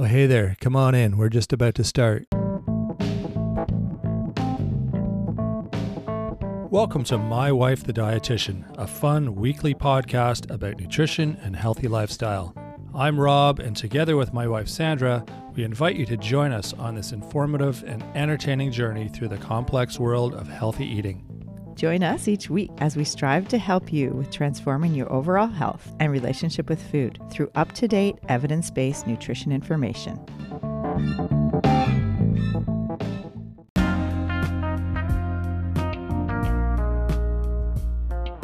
Oh, hey there. Come on in. We're just about to start. Welcome to My Wife the Dietitian, a fun weekly podcast about nutrition and healthy lifestyle. I'm Rob, and together with my wife Sandra, we invite you to join us on this informative and entertaining journey through the complex world of healthy eating. Join us each week as we strive to help you with transforming your overall health and relationship with food through up to date, evidence based nutrition information.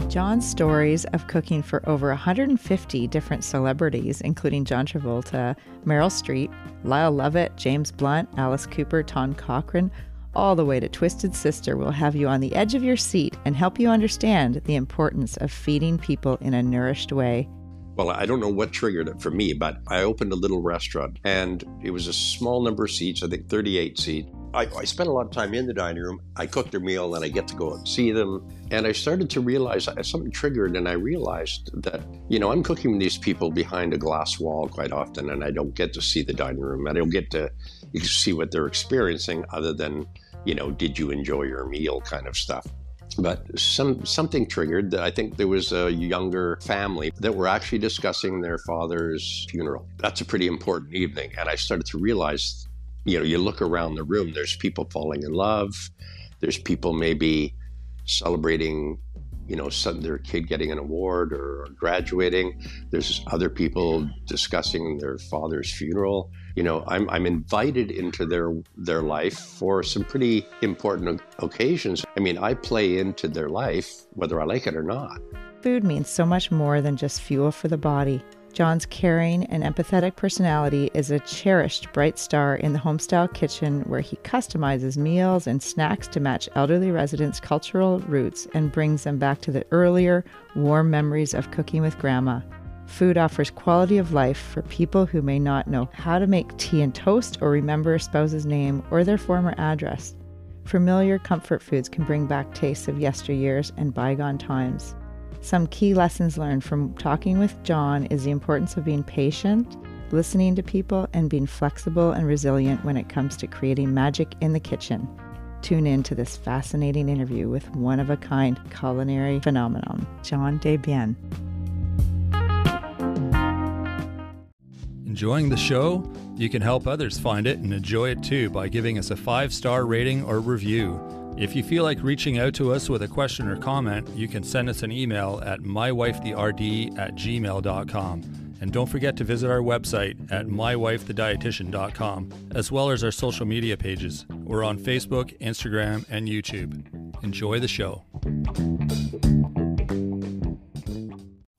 John's stories of cooking for over 150 different celebrities, including John Travolta, Meryl Streep, Lyle Lovett, James Blunt, Alice Cooper, Tom Cochrane, all the way to Twisted Sister, will have you on the edge of your seat and help you understand the importance of feeding people in a nourished way. Well, I don't know what triggered it for me, but I opened a little restaurant and it was a small number of seats, I think 38 seats. I, I spent a lot of time in the dining room. I cook their meal and I get to go and see them. And I started to realize something triggered, and I realized that, you know, I'm cooking with these people behind a glass wall quite often, and I don't get to see the dining room. I don't get to see what they're experiencing other than, you know, did you enjoy your meal kind of stuff but some something triggered that I think there was a younger family that were actually discussing their father's funeral. That's a pretty important evening, and I started to realize you know, you look around the room, there's people falling in love, there's people maybe celebrating, you know, some, their kid getting an award or graduating. There's other people discussing their father's funeral. You know, I'm, I'm invited into their their life for some pretty important occasions. I mean, I play into their life whether I like it or not. Food means so much more than just fuel for the body. John's caring and empathetic personality is a cherished bright star in the homestyle kitchen where he customizes meals and snacks to match elderly residents' cultural roots and brings them back to the earlier, warm memories of cooking with grandma. Food offers quality of life for people who may not know how to make tea and toast or remember a spouse's name or their former address. Familiar comfort foods can bring back tastes of yesteryears and bygone times. Some key lessons learned from talking with John is the importance of being patient, listening to people, and being flexible and resilient when it comes to creating magic in the kitchen. Tune in to this fascinating interview with one of a kind culinary phenomenon, John Desbiens. Enjoying the show? You can help others find it and enjoy it too by giving us a five star rating or review. If you feel like reaching out to us with a question or comment, you can send us an email at mywifetherd at gmail.com. And don't forget to visit our website at mywifethedietitian.com, as well as our social media pages. We're on Facebook, Instagram, and YouTube. Enjoy the show.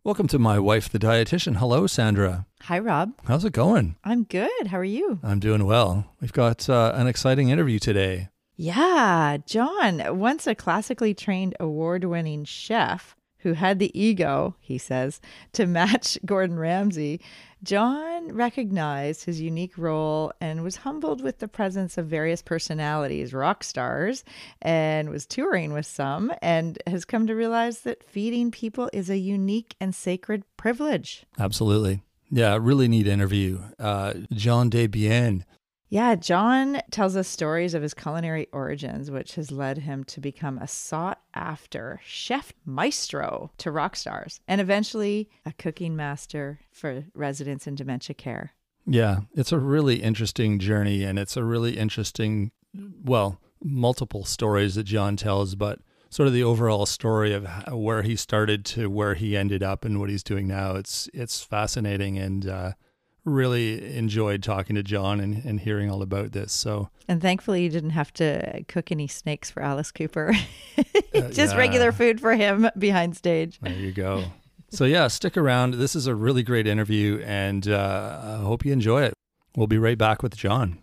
Welcome to My Wife the Dietitian. Hello, Sandra. Hi, Rob. How's it going? I'm good. How are you? I'm doing well. We've got uh, an exciting interview today. Yeah, John, once a classically trained award winning chef who had the ego, he says, to match Gordon Ramsay, John recognized his unique role and was humbled with the presence of various personalities, rock stars, and was touring with some, and has come to realize that feeding people is a unique and sacred privilege. Absolutely. Yeah, really neat interview. Uh, John Desbiens yeah, John tells us stories of his culinary origins, which has led him to become a sought after chef maestro to rock stars and eventually a cooking master for residents in dementia care. Yeah, it's a really interesting journey and it's a really interesting, well, multiple stories that John tells, but sort of the overall story of where he started to where he ended up and what he's doing now. It's it's fascinating and uh, really enjoyed talking to John and, and hearing all about this. So, and thankfully, you didn't have to cook any snakes for Alice Cooper. Uh, Just yeah. regular food for him behind stage. There you go. So, yeah, stick around. This is a really great interview, and uh, I hope you enjoy it. We'll be right back with John.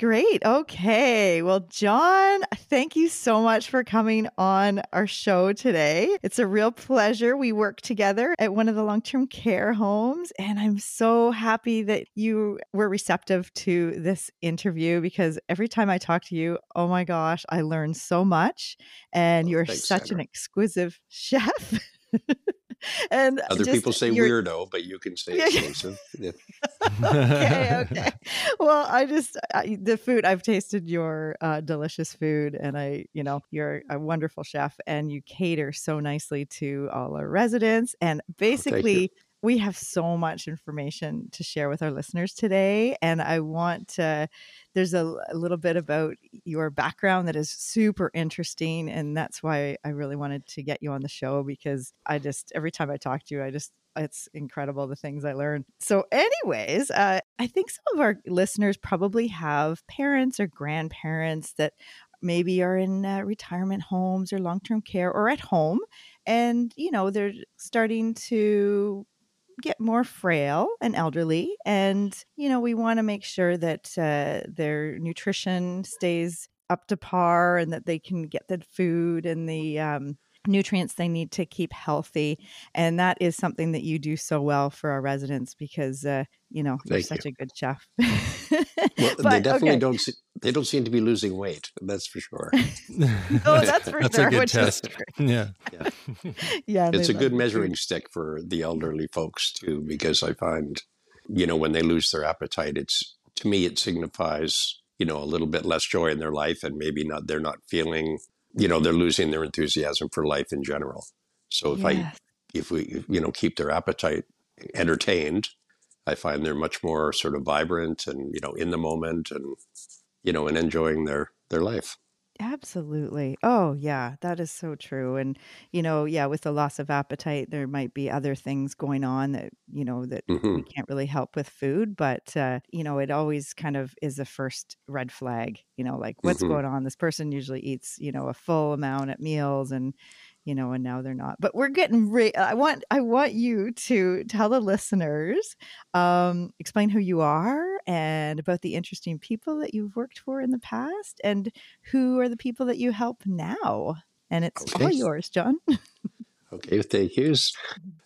Great. Okay. Well, John, thank you so much for coming on our show today. It's a real pleasure. We work together at one of the long term care homes, and I'm so happy that you were receptive to this interview because every time I talk to you, oh my gosh, I learn so much. And oh, you're thanks, such Sandra. an exquisite chef. And Other just people say weirdo, but you can say exclusive. Yeah. okay, okay. Well, I just I, the food I've tasted your uh, delicious food, and I, you know, you're a wonderful chef, and you cater so nicely to all our residents. And basically, we have so much information to share with our listeners today, and I want to. There's a, a little bit about your background that is super interesting, and that's why I really wanted to get you on the show because I just every time I talk to you, I just it's incredible the things I learn. So, anyways, uh, I think some of our listeners probably have parents or grandparents that maybe are in uh, retirement homes or long term care or at home. And, you know, they're starting to get more frail and elderly. And, you know, we want to make sure that uh, their nutrition stays up to par and that they can get the food and the, um, nutrients they need to keep healthy and that is something that you do so well for our residents because uh, you know you're Thank such a good chef Well, they definitely okay. don't. Se- they don't seem to be losing weight. That's for sure. oh that's for That's sure a good which is test. great. Yeah. yeah it's a good the measuring food. stick for the elderly folks too, because I find, you know, when they lose their appetite, it's to me it signifies, you know, a little bit less joy in their life, and maybe not they're not feeling, you know, they're losing their enthusiasm for life in general. So if I if we you know keep their appetite entertained, I find they're much more sort of vibrant and you know in the moment and you know and enjoying their their life. Absolutely. Oh, yeah, that is so true. And, you know, yeah, with the loss of appetite, there might be other things going on that, you know, that we hmm can't really help with food. But, uh, you know, it always kind of is a first red flag, you know, like what's hmm going on? This person usually eats, you know, a full amount at meals and, you know, and now they're not. But we're getting re- I want I want you to tell the listeners, um, explain who you are and about the interesting people that you've worked for in the past and who are the people that you help now. And it's all yours, John. Okay, thank yous.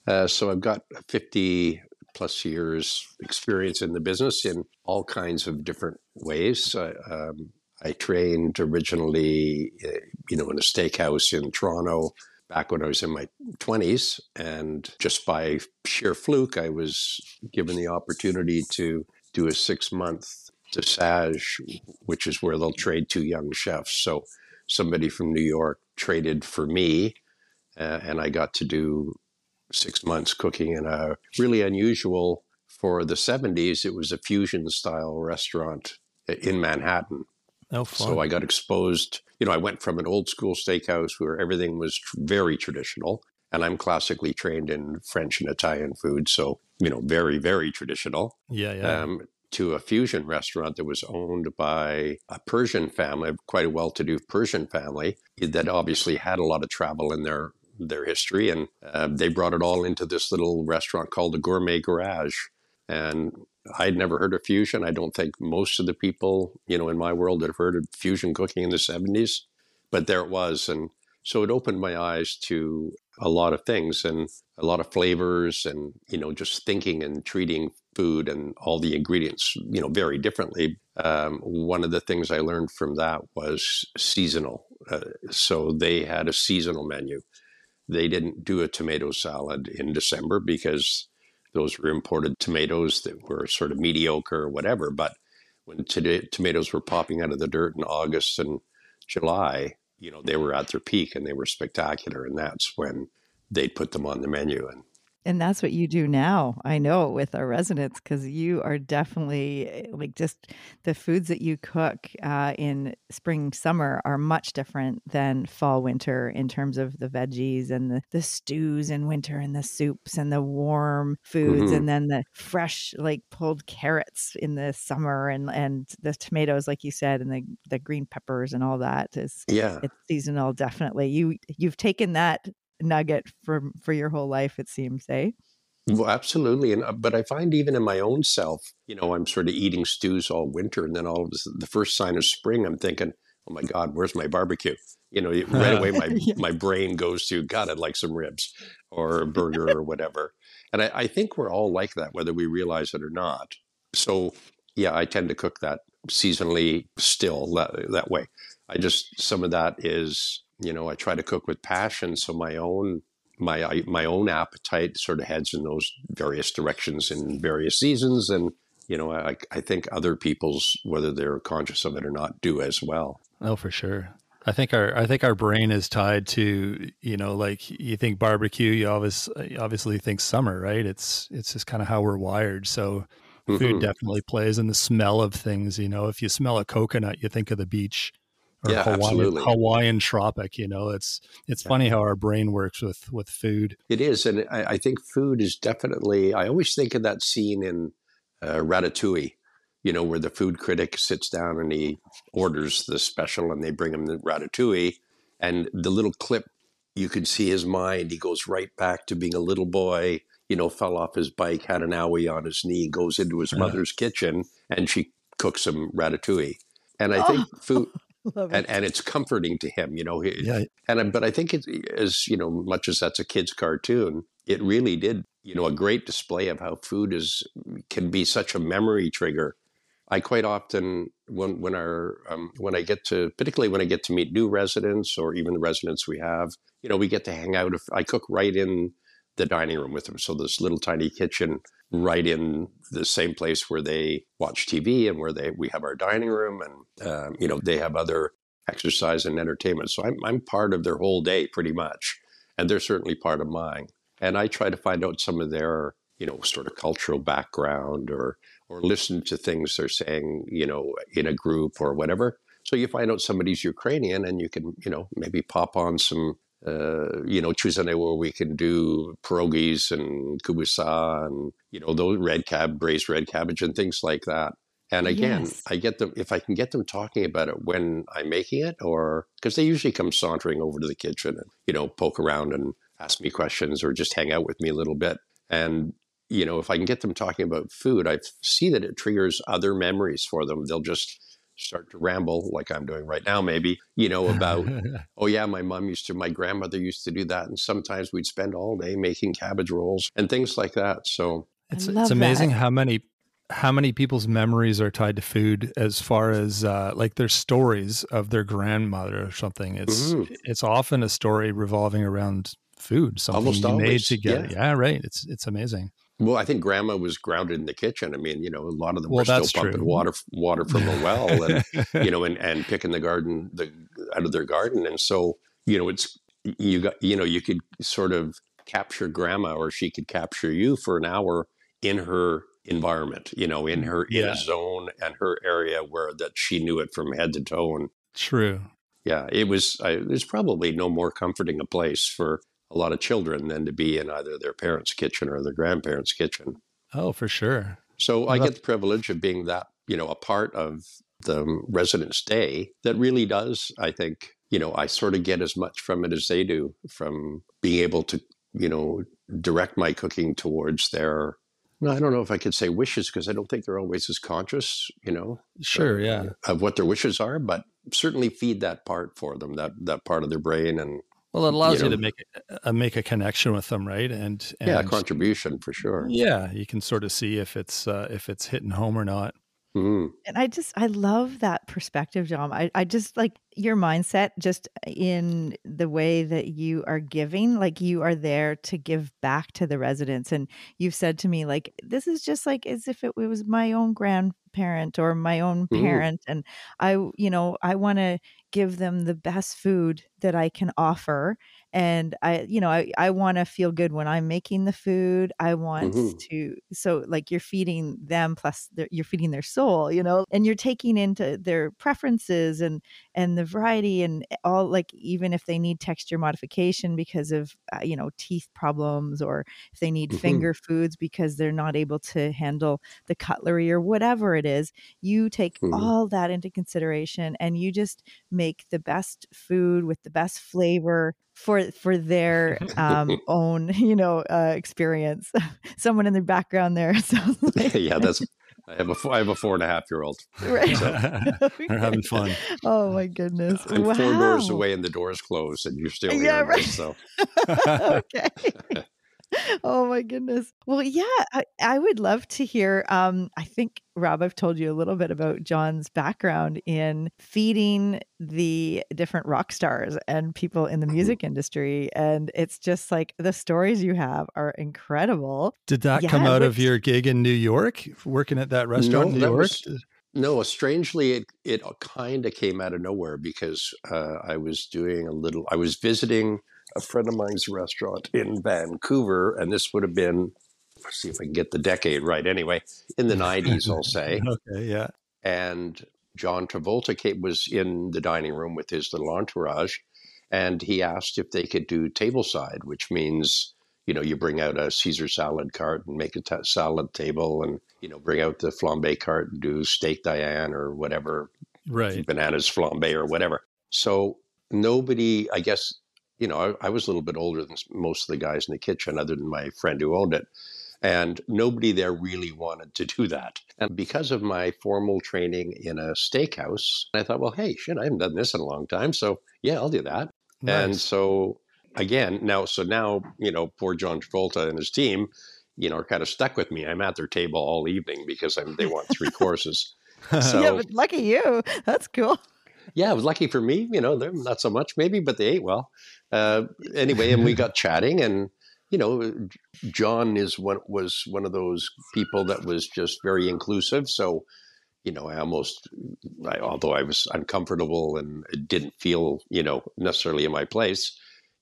Uh, so I've got 50 plus years experience in the business in all kinds of different ways. I, um, I trained originally, uh, you know, in a steakhouse in Toronto back when I was in my 20s. And just by sheer fluke, I was given the opportunity to do a six month dosage, which is where they'll trade two young chefs. So somebody from New York traded for me uh, and I got to do six months cooking in a really unusual for the 70s. It was a fusion style restaurant in Manhattan. Oh, fun. So I got exposed. You know, I went from an old school steakhouse where everything was tr- very traditional, and I'm classically trained in French and Italian food. So, you know, very, very traditional yeah, yeah. um, to a fusion restaurant that was owned by a Persian family, quite a well-to-do Persian family that obviously had a lot of travel in their their history, and uh, they brought it all into this little restaurant called the Gourmet Garage. And I'd never heard of fusion. I don't think most of the people, you know, in my world had heard of fusion cooking in the '70s, but there it was, and so it opened my eyes to a lot of things and a lot of flavors, and you know, just thinking and treating food and all the ingredients, you know, very differently. Um, one of the things I learned from that was seasonal. Uh, so they had a seasonal menu. They didn't do a tomato salad in December because those were imported tomatoes that were sort of mediocre or whatever. But when tomatoes were popping out of the dirt in August and July, you know, they were at their peak and they were spectacular. And that's when they'd put them on the menu. And And that's what you do now. I know with our residents because you are definitely eh, like just the foods that you cook uh, in spring, summer are much different than fall, winter in terms of the veggies and the, the stews in winter and the soups and the warm foods Mhm. and then the fresh, like pulled carrots in the summer and, and the tomatoes, like you said, and the, the green peppers and all that is yeah, it's seasonal. Definitely. You, you've taken that nugget for, for your whole life, it seems, eh? Well, absolutely, and uh, but I find even in my own self, you know, I'm sort of eating stews all winter, and then all of a sudden, the first sign of spring, I'm thinking, "Oh my God, where's my barbecue?" You know, right away, my Yeah. my brain goes to, "God, I'd like some ribs or a burger or whatever." And I, I think we're all like that, whether we realize it or not. So, yeah, I tend to cook that seasonally still that, that way. I just some of that is, you know, I try to cook with passion, so my own my my own appetite sort of heads in those various directions in various seasons, and you know, I, I think other people's, whether they're conscious of it or not, do as well. Oh, for sure. I think our I think our brain is tied to you know like you think barbecue you always obviously think summer right it's it's just kind of how we're wired so mm-hmm. food definitely plays in the smell of things you know if you smell a coconut you think of the beach or yeah, Hawaiian, absolutely. Hawaiian tropic you know it's it's yeah. funny how our brain works with with food it is and I, I think food is definitely I always think of that scene in uh, Ratatouille you know, where the food critic sits down and he orders the special and they bring him the ratatouille. And the little clip, you can see his mind. He goes right back to being a little boy, you know, fell off his bike, had an owie on his knee, goes into his mother's kitchen, and she cooks him ratatouille. And I think oh, food. and, and it's comforting to him, you know. He, yeah. And but I think it is, you know, much as that's a kid's cartoon, it really did, you know, a great display of how food is can be such a memory trigger I quite often when when our um, when I get to particularly when I get to meet new residents or even the residents we have, you know, we get to hang out. If I cook right in the dining room with them, so this little tiny kitchen right in the same place where they watch TV and where they we have our dining room, and um, you know they have other exercise and entertainment. So I'm I'm part of their whole day pretty much, and they're certainly part of mine. And I try to find out some of their you know sort of cultural background or or listen to things they're saying, you know, in a group or whatever. So you find out somebody's Ukrainian and you can, you know, maybe pop on some, uh, you know, Tuesday where we can do pierogies and kubusa and, you know, those red cab, braised red cabbage and things like that. And again, yes. I get them, if I can get them talking about it when I'm making it, or because they usually come sauntering over to the kitchen and, you know, poke around and ask me questions or just hang out with me a little bit. And you know, if I can get them talking about food, I see that it triggers other memories for them. They'll just start to ramble like I'm doing right now, maybe, you know, about, oh, yeah, my mom used to, my grandmother used to do that. And sometimes we'd spend all day making cabbage rolls and things like that. So it's, it's amazing that. how many. How many people's memories are tied to food as far as uh, like their stories of their grandmother or something? It's mm-hmm. it's often a story revolving around food, something Almost you always. made together. Yeah. yeah, right. It's it's amazing. Well, I think grandma was grounded in the kitchen. I mean, you know, a lot of them well, were still pumping true. water water from a well and you know, and, and picking the garden the out of their garden. And so, you know, it's you got you know, you could sort of capture grandma or she could capture you for an hour in her environment, you know, in mm, her yeah. in a zone and her area where that she knew it from head to toe. And true. Yeah, it was. I, there's probably no more comforting a place for a lot of children than to be in either their parents' kitchen or their grandparents' kitchen. Oh, for sure. So I get the privilege of being that, you know, a part of the residents' day that really does, I think, you know, I sort of get as much from it as they do from being able to, you know, direct my cooking towards their I don't know if I could say wishes because I don't think they're always as conscious, you know. Sure, yeah. Of what their wishes are, but certainly feed that part for them, that that part of their brain and well, it allows you, know, you to make a, make a connection with them, right? And, and yeah, contribution for sure. Yeah, you can sort of see if it's uh, if it's hitting home or not. Mm. And I just I love that perspective, John. I, I just like your mindset just in the way that you are giving, like you are there to give back to the residents. And you've said to me, like, this is just like as if it was my own grandparent or my own mm. parent. Mm. And I, you know, I want to give them the best food that I can offer and i you know i, I want to feel good when i'm making the food i want mm-hmm. to so like you're feeding them plus you're feeding their soul you know and you're taking into their preferences and and the variety and all like even if they need texture modification because of uh, you know teeth problems or if they need mm-hmm. finger foods because they're not able to handle the cutlery or whatever it is you take mm-hmm. all that into consideration and you just make the best food with the best flavor for for their um, own you know uh, experience. Someone in the background there sounds like yeah, that's. I have a I have a four and a half year old. Right, so. they're having fun. Oh my goodness! I'm wow. four doors away and the door's closed, and you're still yeah, here. Right. So okay. oh my goodness. Well, yeah, I, I would love to hear. Um, I think Rob, I've told you a little bit about John's background in feeding the different rock stars and people in the Mm-hmm. music industry. And it's just like the stories you have are incredible. Did that Yeah, come out of your gig in New York, working at that restaurant in New York? was- No, strangely, it, it kind of came out of nowhere because uh, I was doing a little, I was visiting a friend of mine's restaurant in Vancouver, and this would have been, let's see if I can get the decade right. Anyway, in the 90s, I'll say. okay, yeah. And John Travolta came, was in the dining room with his little entourage, and he asked if they could do tableside, which means you know you bring out a Caesar salad cart and make a salad table, and you know bring out the flambe cart and do steak Diane or whatever Right. bananas flambe or whatever. So nobody, I guess, you know, I, I was a little bit older than most of the guys in the kitchen, other than my friend who owned it. And nobody there really wanted to do that. And because of my formal training in a steakhouse, I thought, well, hey, shit, I haven't done this in a long time. So yeah, I'll do that. And so again, now, so now, you know, poor John Travolta and his team, you know, are kind of stuck with me. I'm at their table all evening because I'm, they want three courses. So yeah, but lucky you. That's cool. yeah, it was lucky for me. You know, them not so much maybe, but they ate well. Uh, anyway, and we got chatting, and you know, John is one was one of those people that was just very inclusive. So, you know, I almost, I, although I was uncomfortable and didn't feel, you know, necessarily in my place,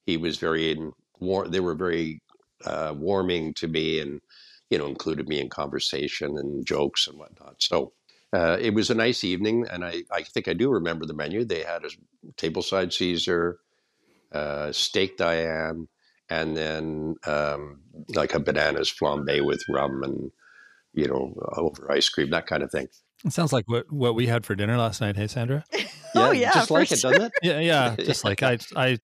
he was very in, war. They were very uh, warming to me, and you know, included me in conversation and jokes and whatnot. So uh, it was a nice evening, and I, I think I do remember the menu. They had a tableside Caesar, uh, steak Diane, and then um, like a bananas flambe with rum and you know over ice cream, that kind of thing. It sounds like what, what we had for dinner last night. Hey, Sandra. oh yeah, just for like it, sure. doesn't it? Yeah, yeah. Just like I, I,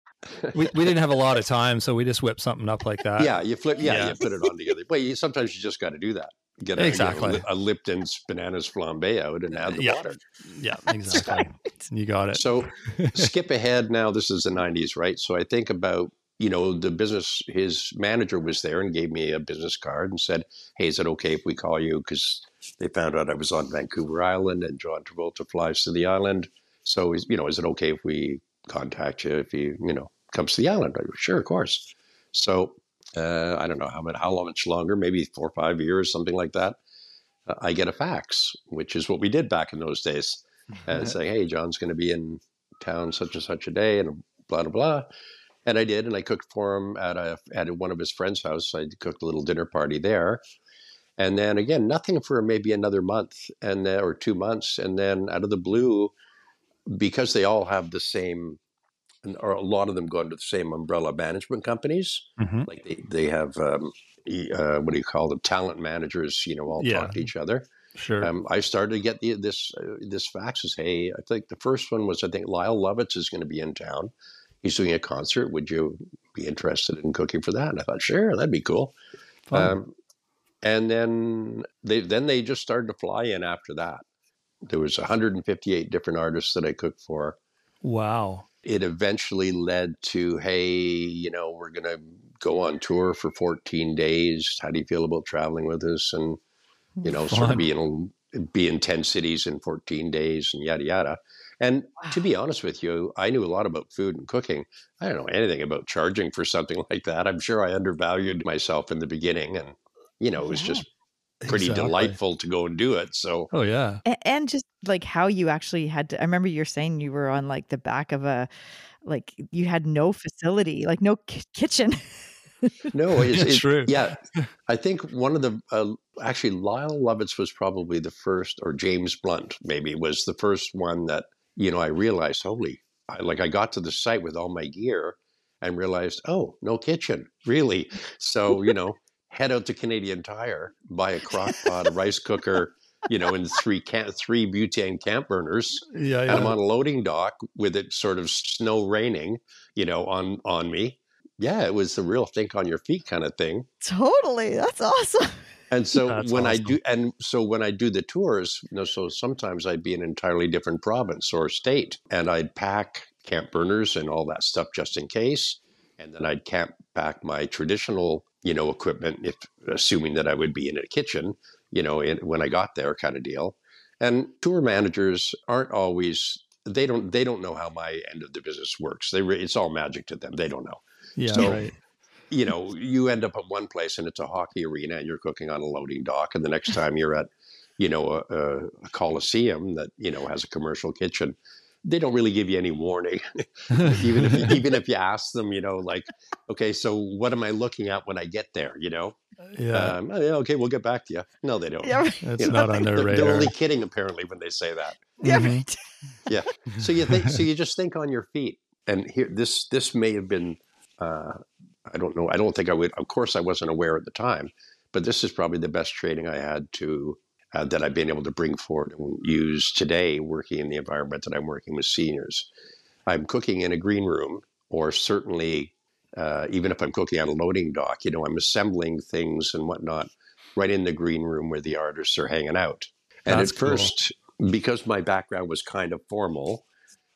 we, we didn't have a lot of time, so we just whipped something up like that. yeah, you flip. Yeah, yeah. you put it on together. But you, sometimes you just got to do that. Get a, you know, Exactly. a Lipton's bananas flambe out and add the Yeah. water. yeah, exactly. You got it. So skip ahead now. This is the 90s, right? So I think about, you know, the business, his manager was there and gave me a business card and said, Hey, is it okay if we call you? Because they found out I was on Vancouver Island and John Travolta flies to the island. So, is- you know, is it okay if we contact you if he, you know, comes to the island? I go, sure, of course. So uh, I don't know how, much- how much longer, maybe four or five years, something like that. Uh, I get a fax, which is what we did back in those days and saying, "Hey, John's going to be in town such and such a day," and blah blah blah. And I did, and I cooked for him at a at one of his friends' house. I cooked a little dinner party there, and then again, nothing for maybe another month and then, or two months, and then out of the blue, because they all have the same, or a lot of them go under the same umbrella management companies. Mhm. Like they they have. Um, uh, what do you call them? Talent managers, you know, all Yeah. talk to each other Sure. um, I started to get the, this uh, this fax is hey I think the first one was I think Lyle Lovett is going to be in town. He's doing a concert. Would you be interested in cooking for that? And I thought sure that'd be cool. Um, and then they then they just started to fly in after that. There was 158 different artists that I cooked for. wow. It eventually led to hey you know we're going to go on tour for 14 days. How do you feel about traveling with us? And you know, sort of be in be in ten cities in fourteen days and yada yada. And to be honest with you, I knew a lot about food and cooking. I don't know anything about charging for something like that. I'm sure I undervalued myself in the beginning, and you know, it was Yeah. just pretty Exactly. delightful to go and do it. So Oh yeah. A- and just like how you actually had to i remember you're saying you were on like the back of a like you had no facility like no ki- kitchen no, it's, It's true. Yeah, I think one of the uh, actually Lyle Lovett was probably the first, or James Blunt maybe was the first one that you know I realized. Holy, I, like I got to the site with all my gear and realized, oh, no kitchen, really. So you know, head out to Canadian Tire, buy a crock pot, a rice cooker, you know, and three can- three butane camp burners, Yeah. and I'm on a loading dock with it sort of snow raining, you know, on on me. Yeah, it was a real think on your feet kind of thing. totally that's awesome And so That's when I do, and so when I do the tours, you know, so sometimes I'd be in an entirely different province or state, and I'd pack camp burners and all that stuff just in case, and then I'd camp pack my traditional you know, equipment, if assuming that I would be in a kitchen, you know, in, when I got there, kind of deal. And tour managers aren't always they don't they don't know how my end of the business works. They re, it's all magic to them. They don't know. Yeah, So- right. You know, you end up at one place and it's a hockey arena and you're cooking on a loading dock, and the next time you're at, you know, a, a, a coliseum that you know has a commercial kitchen. They don't really give you any warning, even if you, even if you ask them, you know, like, okay, so what am I looking at when I get there? You know, Yeah, um, "Oh, yeah, okay, we'll get back to you. No, they don't. Yeah, right. it's you know, not on their They're, radar. they're only kidding apparently when they say that. Yeah, Mhm. right. So you think so you just think on your feet. And here this this may have been uh, I don't know. I don't think I would of course I wasn't aware at the time, but this is probably the best training I had to uh, that I've been able to bring forward and use today working in the environment that I'm working with seniors. I'm cooking in a green room or certainly uh, even if I'm cooking on a loading dock, you know, I'm assembling things and whatnot right in the green room where the artists are hanging out. And That's at cool. first, because my background was kind of formal,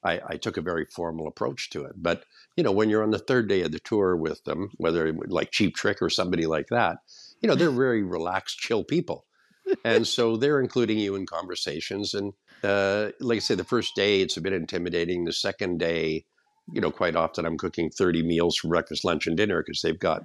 I, I took a very formal approach to it. But you know, when you're on the third day of the tour with them, whether it would like Cheap Trick or somebody like that, you know, they're very relaxed, chill people, and so they're including you in conversations. And uh, like I say, the first day it's a bit intimidating. The second day, you know, quite often I'm cooking 30 meals for breakfast, lunch, and dinner because they've got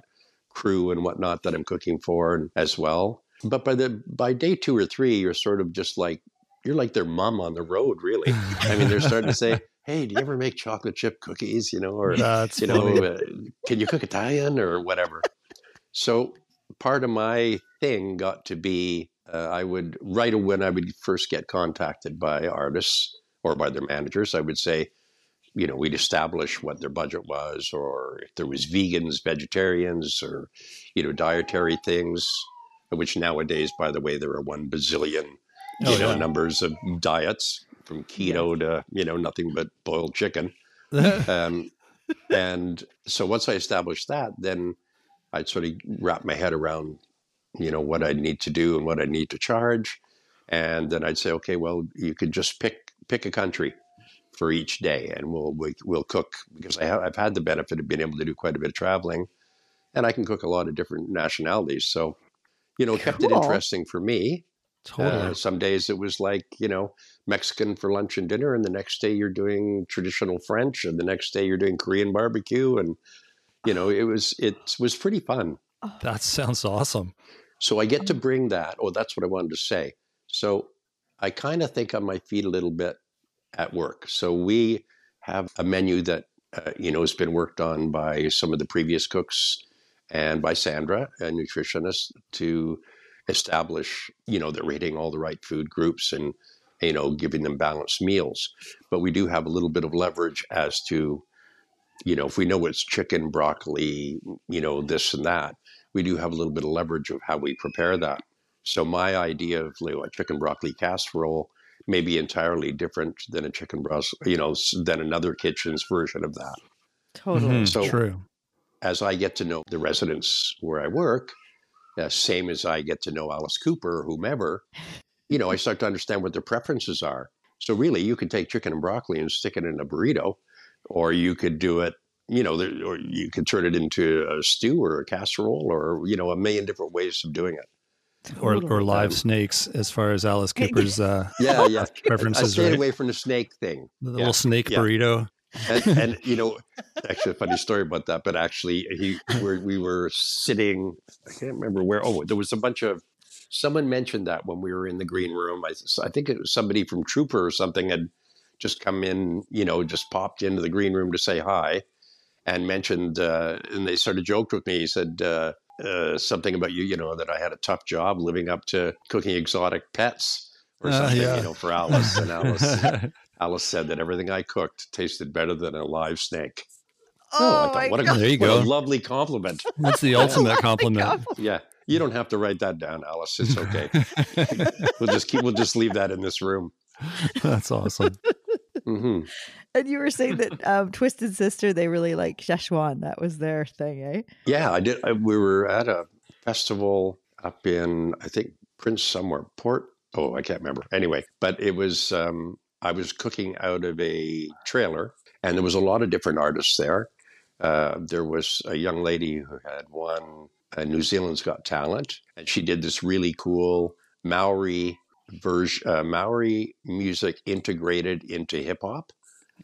crew and whatnot that I'm cooking for as well. But by the by day two or three, you're sort of just like you're like their mom on the road, really. I mean, they're starting to say, "Hey, do you ever make chocolate chip cookies?" You know, or That's you know, uh, can you cook Italian or whatever? So part of my thing got to be uh, I would right when I would first get contacted by artists or by their managers, I would say, you know, we'd establish what their budget was, or if there was vegans, vegetarians, or you know, dietary things. Which nowadays, by the way, there are one bazillion Oh, you know yeah. numbers of diets from keto to you know nothing but boiled chicken um, and so once i established that then i'd sort of wrap my head around you know what i need to do and what i need to charge and then i'd say okay well you could just pick pick a country for each day and we'll we, we'll cook because I have, i've had the benefit of being able to do quite a bit of traveling and i can cook a lot of different nationalities so you know it kept it interesting for me totally. uh, some days it was like, you know, Mexican for lunch and dinner, and the next day you're doing traditional French, and the next day you're doing Korean barbecue, and you know, it was it was pretty fun. That sounds awesome. So I get to bring that. Oh, that's what I wanted to say. So I kind of think on my feet a little bit at work. So we have a menu that uh, you know has been worked on by some of the previous cooks and by Sandra, a nutritionist, to establish you know that we're hitting all the right food groups and you know giving them balanced meals. But we do have a little bit of leverage as to you know if we know it's chicken, broccoli, you know this and that we do have a little bit of leverage of how we prepare that. So my idea of you know, a chicken broccoli casserole may be entirely different than a chicken broth, you know, than another kitchen's version of that. Totally. Mhm, So- True. As I get to know the residents where I work, uh, same as I get to know Alice Cooper or whomever, you know, I start to understand what their preferences are. So really, you could take chicken and broccoli and stick it in a burrito, or you could do it, you know, there, or you could turn it into a stew or a casserole, or you know, a million different ways of doing it. Or, or live Um, snakes, as far as Alice Cooper's uh, Yeah, yeah. I preferences, stayed right? away from the snake thing. The Yeah, little snake yeah. burrito. and, and you know, actually, a funny story about that. But actually, he we're, we were sitting. I can't remember where. Oh, there was a bunch of. Someone mentioned that when we were in the green room. I, I think it was somebody from Trooper or something had just come in. You know, just popped into the green room to say hi, and mentioned. Uh, and they sort of joked with me. He said. Uh, uh, something about you, you know, that I had a tough job living up to cooking exotic pets or Ah, something, yeah. you know, for Alice. And Alice, Alice said that everything I cooked tasted better than a live snake. Oh, I my thought, what a, God. There you what go. a lovely compliment. That's the ultimate compliment. Yeah, you don't have to write that down, Alice. It's okay. we'll just keep. We'll just leave that in this room. That's awesome. Hmm And you were saying that um, Twisted Sister, they really like Szechuan. That was their thing, eh? Yeah, I did. I, we were at a festival up in I think Prince somewhere, Port. Oh, I can't remember. Anyway, but it was. Um, I was cooking out of a trailer, and there was a lot of different artists there. Uh, there was a young lady who had won uh, New Zealand's Got Talent, and she did this really cool Maori version, uh, Maori music integrated into hip hop.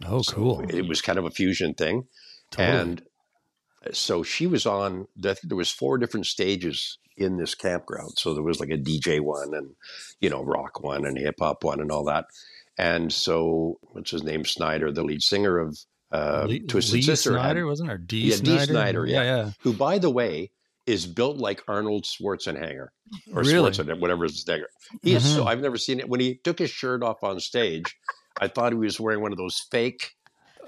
Oh, So cool. it was kind of a fusion thing, Totally. and so she was on. I think there was four different stages in this campground. So there was like a DJ one, and you know, rock one, and hip hop one, and all that. And so, what's his name? Snider, the lead singer of uh, Lee, Twisted Lee Sister, had- wasn't? Or D Yeah, D. Snider? Snider, yeah. yeah. who, by the way, is built like Arnold Schwarzenegger or Really? Schwarzenegger, whatever his name. He is so. Mhm. I've never seen it. When he took his shirt off on stage, I thought he was wearing one of those fake,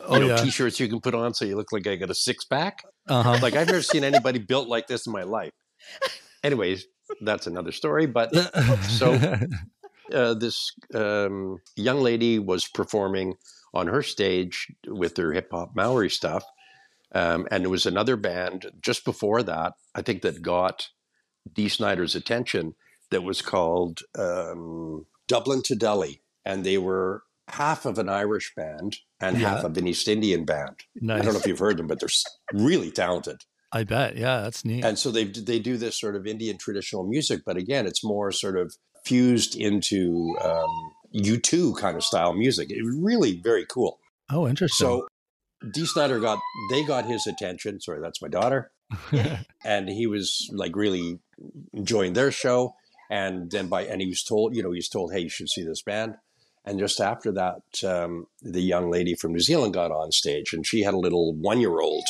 you Oh, know, yeah. t-shirts you can put on so you look like I got a six pack. Uh-huh. Like I've never seen anybody built like this in my life. Anyways, that's another story. But so uh, this um, young lady was performing on her stage with her hip hop Maori stuff. Um, and there was another band just before that, I think, that got Dee Snider's attention that was called um, Dublin to Delhi. And they were half of an Irish band and half of an East Indian band. nice. I don't know if you've heard them, but they're really talented. I bet. Yeah, that's neat. And so they they do this sort of Indian traditional music, but again, it's more sort of fused into um, U2 kind of style music. It was really very cool. oh, interesting. So D. Snider got they got his attention. Sorry, that's my daughter, and he was like really enjoying their show. And then by and he was told, you know, he was told, hey, you should see this band. And just after that, um, the young lady from New Zealand got on stage, and she had a little one-year-old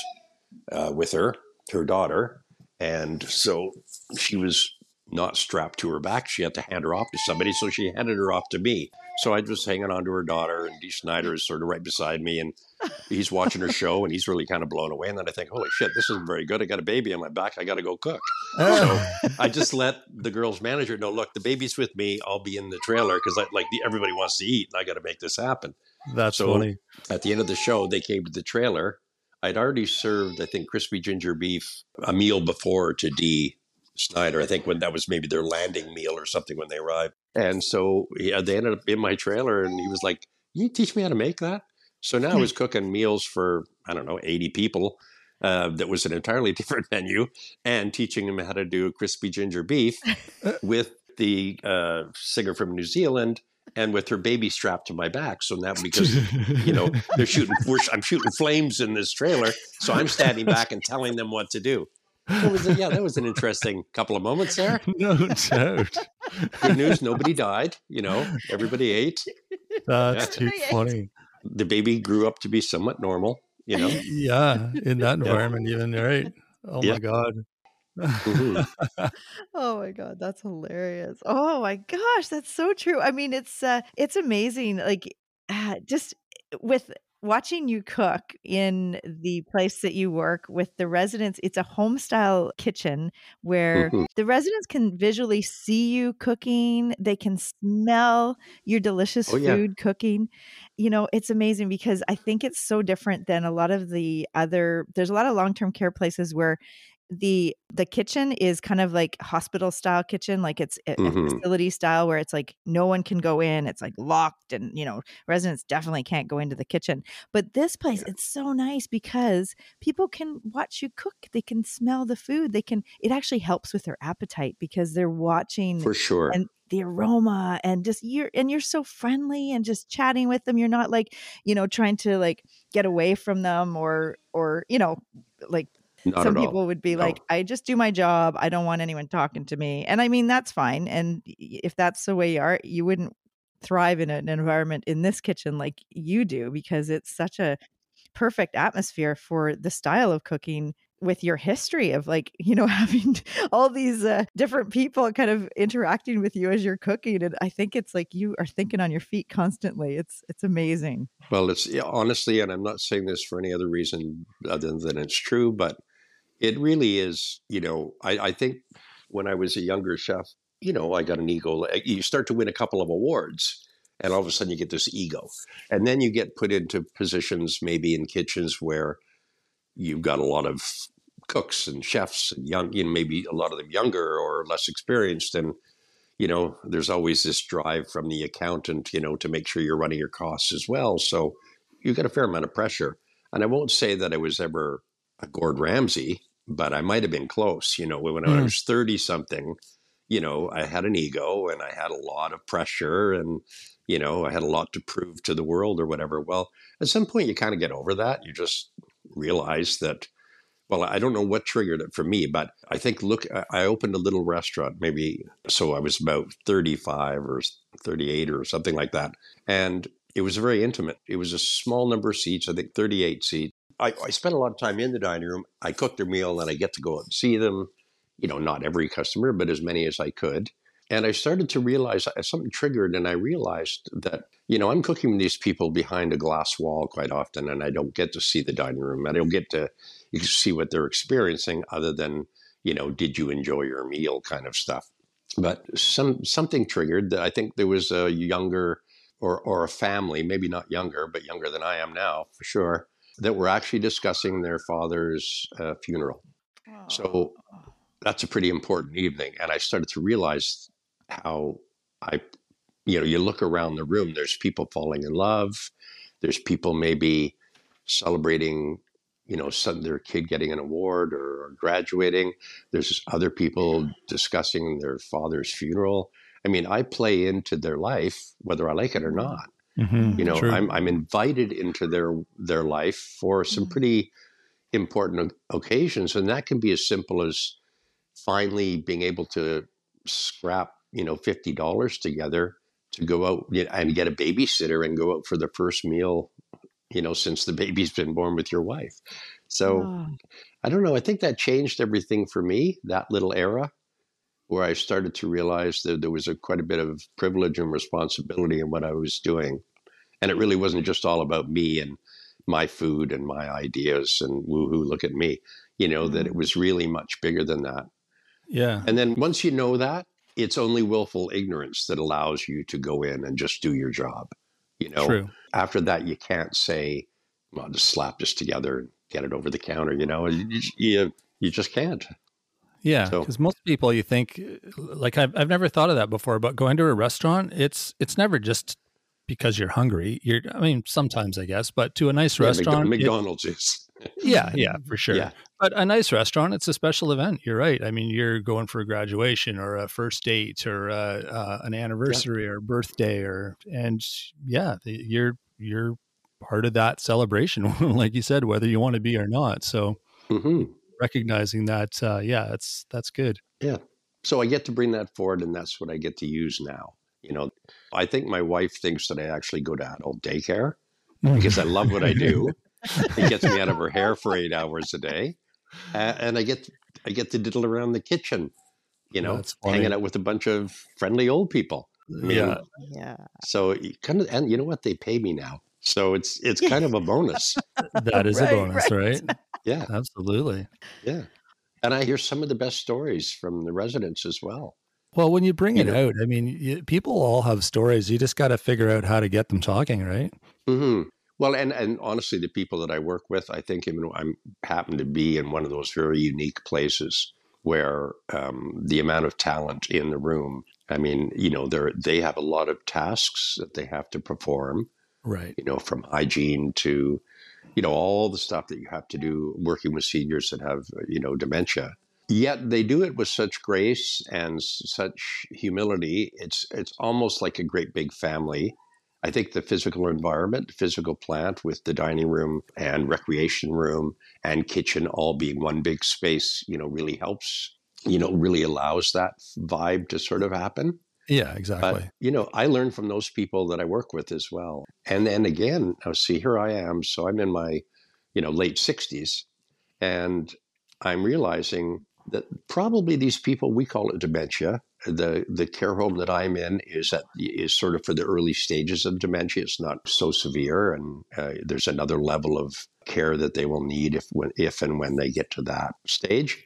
uh, with her, her daughter, and so she was not strapped to her back. She had to hand her off to somebody, so she handed her off to me. So I was hanging on to her daughter, and Dee Snider is sort of right beside me, and he's watching her show, and he's really kind of blown away. And then I think, holy shit, this isn't very good. I got a baby on my back. I got to go cook. So I just let the girl's manager know, look, the baby's with me. I'll be in the trailer because like the, everybody wants to eat, and I got to make this happen. that's so- funny. At the end of the show, they came to the trailer. I'd already served, I think, crispy ginger beef a meal before to Dee Snider. I think when that was maybe their landing meal or something when they arrived. And so yeah, they ended up in my trailer, and he was like, "You teach me how to make that." So now I was cooking meals for I don't know eighty people. Uh, that was an entirely different menu, and teaching them how to do crispy ginger beef with the uh, singer from New Zealand and with her baby strapped to my back. So now because you know they're shooting i'm shooting flames in this trailer so i'm standing back and telling them what to do it was a, yeah that was an interesting couple of moments there no doubt. good news nobody died you know everybody ate That's too funny. the baby grew up to be somewhat normal you know Yeah, in that environment, even right. Oh Yeah. my god. Mhm. Oh my god, that's hilarious. Oh my gosh, that's so true. I mean, it's uh it's amazing like uh, just with watching you cook in the place that you work with the residents. It's a home style kitchen where Mhm. the residents can visually see you cooking, they can smell your delicious Oh, yeah. food cooking. You know, it's amazing because I think it's so different than a lot of the other there's a lot of long-term care places where the the kitchen is kind of like hospital style kitchen like it's a, Mhm. facility style where it's like no one can go in it's like locked and you know residents definitely can't go into the kitchen. But this place it's so nice because people can watch you cook they can smell the food they can it actually helps with their appetite because they're watching for sure. and the aroma and just you're and you're so friendly and just chatting with them you're not like you know trying to like get away from them or or you know like not some at all. people would be No. like i just do my job. I don't want anyone talking to me. And i mean that's fine. And if that's the way you are you wouldn't thrive in an environment in this kitchen like you do because it's such a perfect atmosphere for the style of cooking with your history of like you know having all these uh, different people kind of interacting with you as you're cooking. And i think it's like you are thinking on your feet constantly. It's it's amazing. Well, it's honestly, and I'm not saying this for any other reason other than it's true, but it really is. You know, I, I think when I was a younger chef, you know, I got an ego. You start to win a couple of awards, and all of a sudden you get this ego, and then you get put into positions maybe in kitchens where you've got a lot of cooks and chefs and young, you know, maybe a lot of them younger or less experienced, and you know, there's always this drive from the accountant, you know, to make sure you're running your costs as well. So you get a fair amount of pressure. And I won't say that I was ever Gord Ramsay, but I might have been close. You know, when I Mm. was 30 something, you know, I had an ego and I had a lot of pressure and, you know, I had a lot to prove to the world or whatever. Well, at some point you kind of get over that. You just realize that, well, I don't know what triggered it for me, but I think, look, I- I opened a little restaurant maybe, so I was about 35 or 38 or something like that. And it was very intimate. It was a small number of seats, I think 38 seats. I, I spent a lot of time in the dining room. I cooked their meal and I get to go and see them. You know, not every customer, but as many as I could. And I started to realize uh, something triggered, and I realized that, you know, I'm cooking these people behind a glass wall quite often, and I don't get to see the dining room. I don't get to see what they're experiencing other than, you know, did you enjoy your meal kind of stuff. But some something triggered that I think there was a younger or, or a family, maybe not younger, but younger than I am now for sure, that were actually discussing their father's uh, funeral. So that's a pretty important evening. And I started to realize how I, you know, you look around the room, there's people falling in love, there's people maybe celebrating, you know, some, their kid getting an award or, or graduating. There's other people discussing their father's funeral. I mean, I play into their life, whether I like it or not. Mhm. You know, True. I'm I'm invited into their their life for some pretty important occasions, and that can be as simple as finally being able to scrap, you know, fifty dollars together to go out and get a babysitter and go out for the first meal, you know, since the baby's been born with your wife. So Oh, I don't know. I think that changed everything for me. That little era where I started to realize that there was a, quite a bit of privilege and responsibility in what I was doing. And it really wasn't just all about me and my food and my ideas and woohoo, look at me. You know, that it mm-hmm. was really much bigger than that. yeah. And then once you know that, it's only willful ignorance that allows you to go in and just do your job. You know, True. after that, you can't say, well, just slap this together and get it over the counter. You know, you, you, you just can't. Yeah, So- because most people, you think, like I've I've never thought of that before. But going to a restaurant, it's it's never just because you're hungry. You're, I mean, sometimes I guess, but to a nice Yeah, restaurant, McDo- McDonald's is. yeah, yeah, for sure. Yeah. But a nice restaurant, it's a special event. You're right. I mean, you're going for a graduation or a first date or a, uh, an anniversary or birthday or and yeah, you're you're part of that celebration, like you said, whether you want to be or not. So hmm recognizing that, uh, yeah, that's that's good. Yeah so I get to bring that forward, and that's what I get to use now. You know, I think my wife thinks that I actually go to adult daycare because I love what I do. it gets me out of her hair for eight hours a day, A- and I get I get to diddle around the kitchen. You know, hanging out with a bunch of friendly old people. I mean, yeah, yeah. So you kind of, and you know what? They pay me now, so it's it's kind of a bonus. that is Right, a bonus, right? Yeah, Absolutely. yeah. And I hear some of the best stories from the residents as well. Well, when you bring You it know- out, I mean, you, people all have stories. You just got to figure out how to get them talking, right? Mm-hmm. Well, and and honestly, the people that I work with, I think even I'm happen to be in one of those very unique places where um, the amount of talent in the room. I mean, you know, they they have a lot of tasks that they have to perform. Right. You know, from hygiene to, you know, all the stuff that you have to do working with seniors that have uh, you know dementia. Yet they do it with such grace and such humility. It's it's almost like a great big family. I think the physical environment, physical plant with the dining room and recreation room and kitchen all being one big space, you know, really helps, you know, really allows that vibe to sort of happen. Yeah, exactly. But, you know, I learn from those people that I work with as well. And then again, now see, here I am. So I'm in my, you know, late 60s. And I'm realizing that probably these people, we call it dementia. The the care home that I'm in is at is sort of for the early stages of dementia. It's not so severe, and uh, there's another level of care that they will need if when if and when they get to that stage.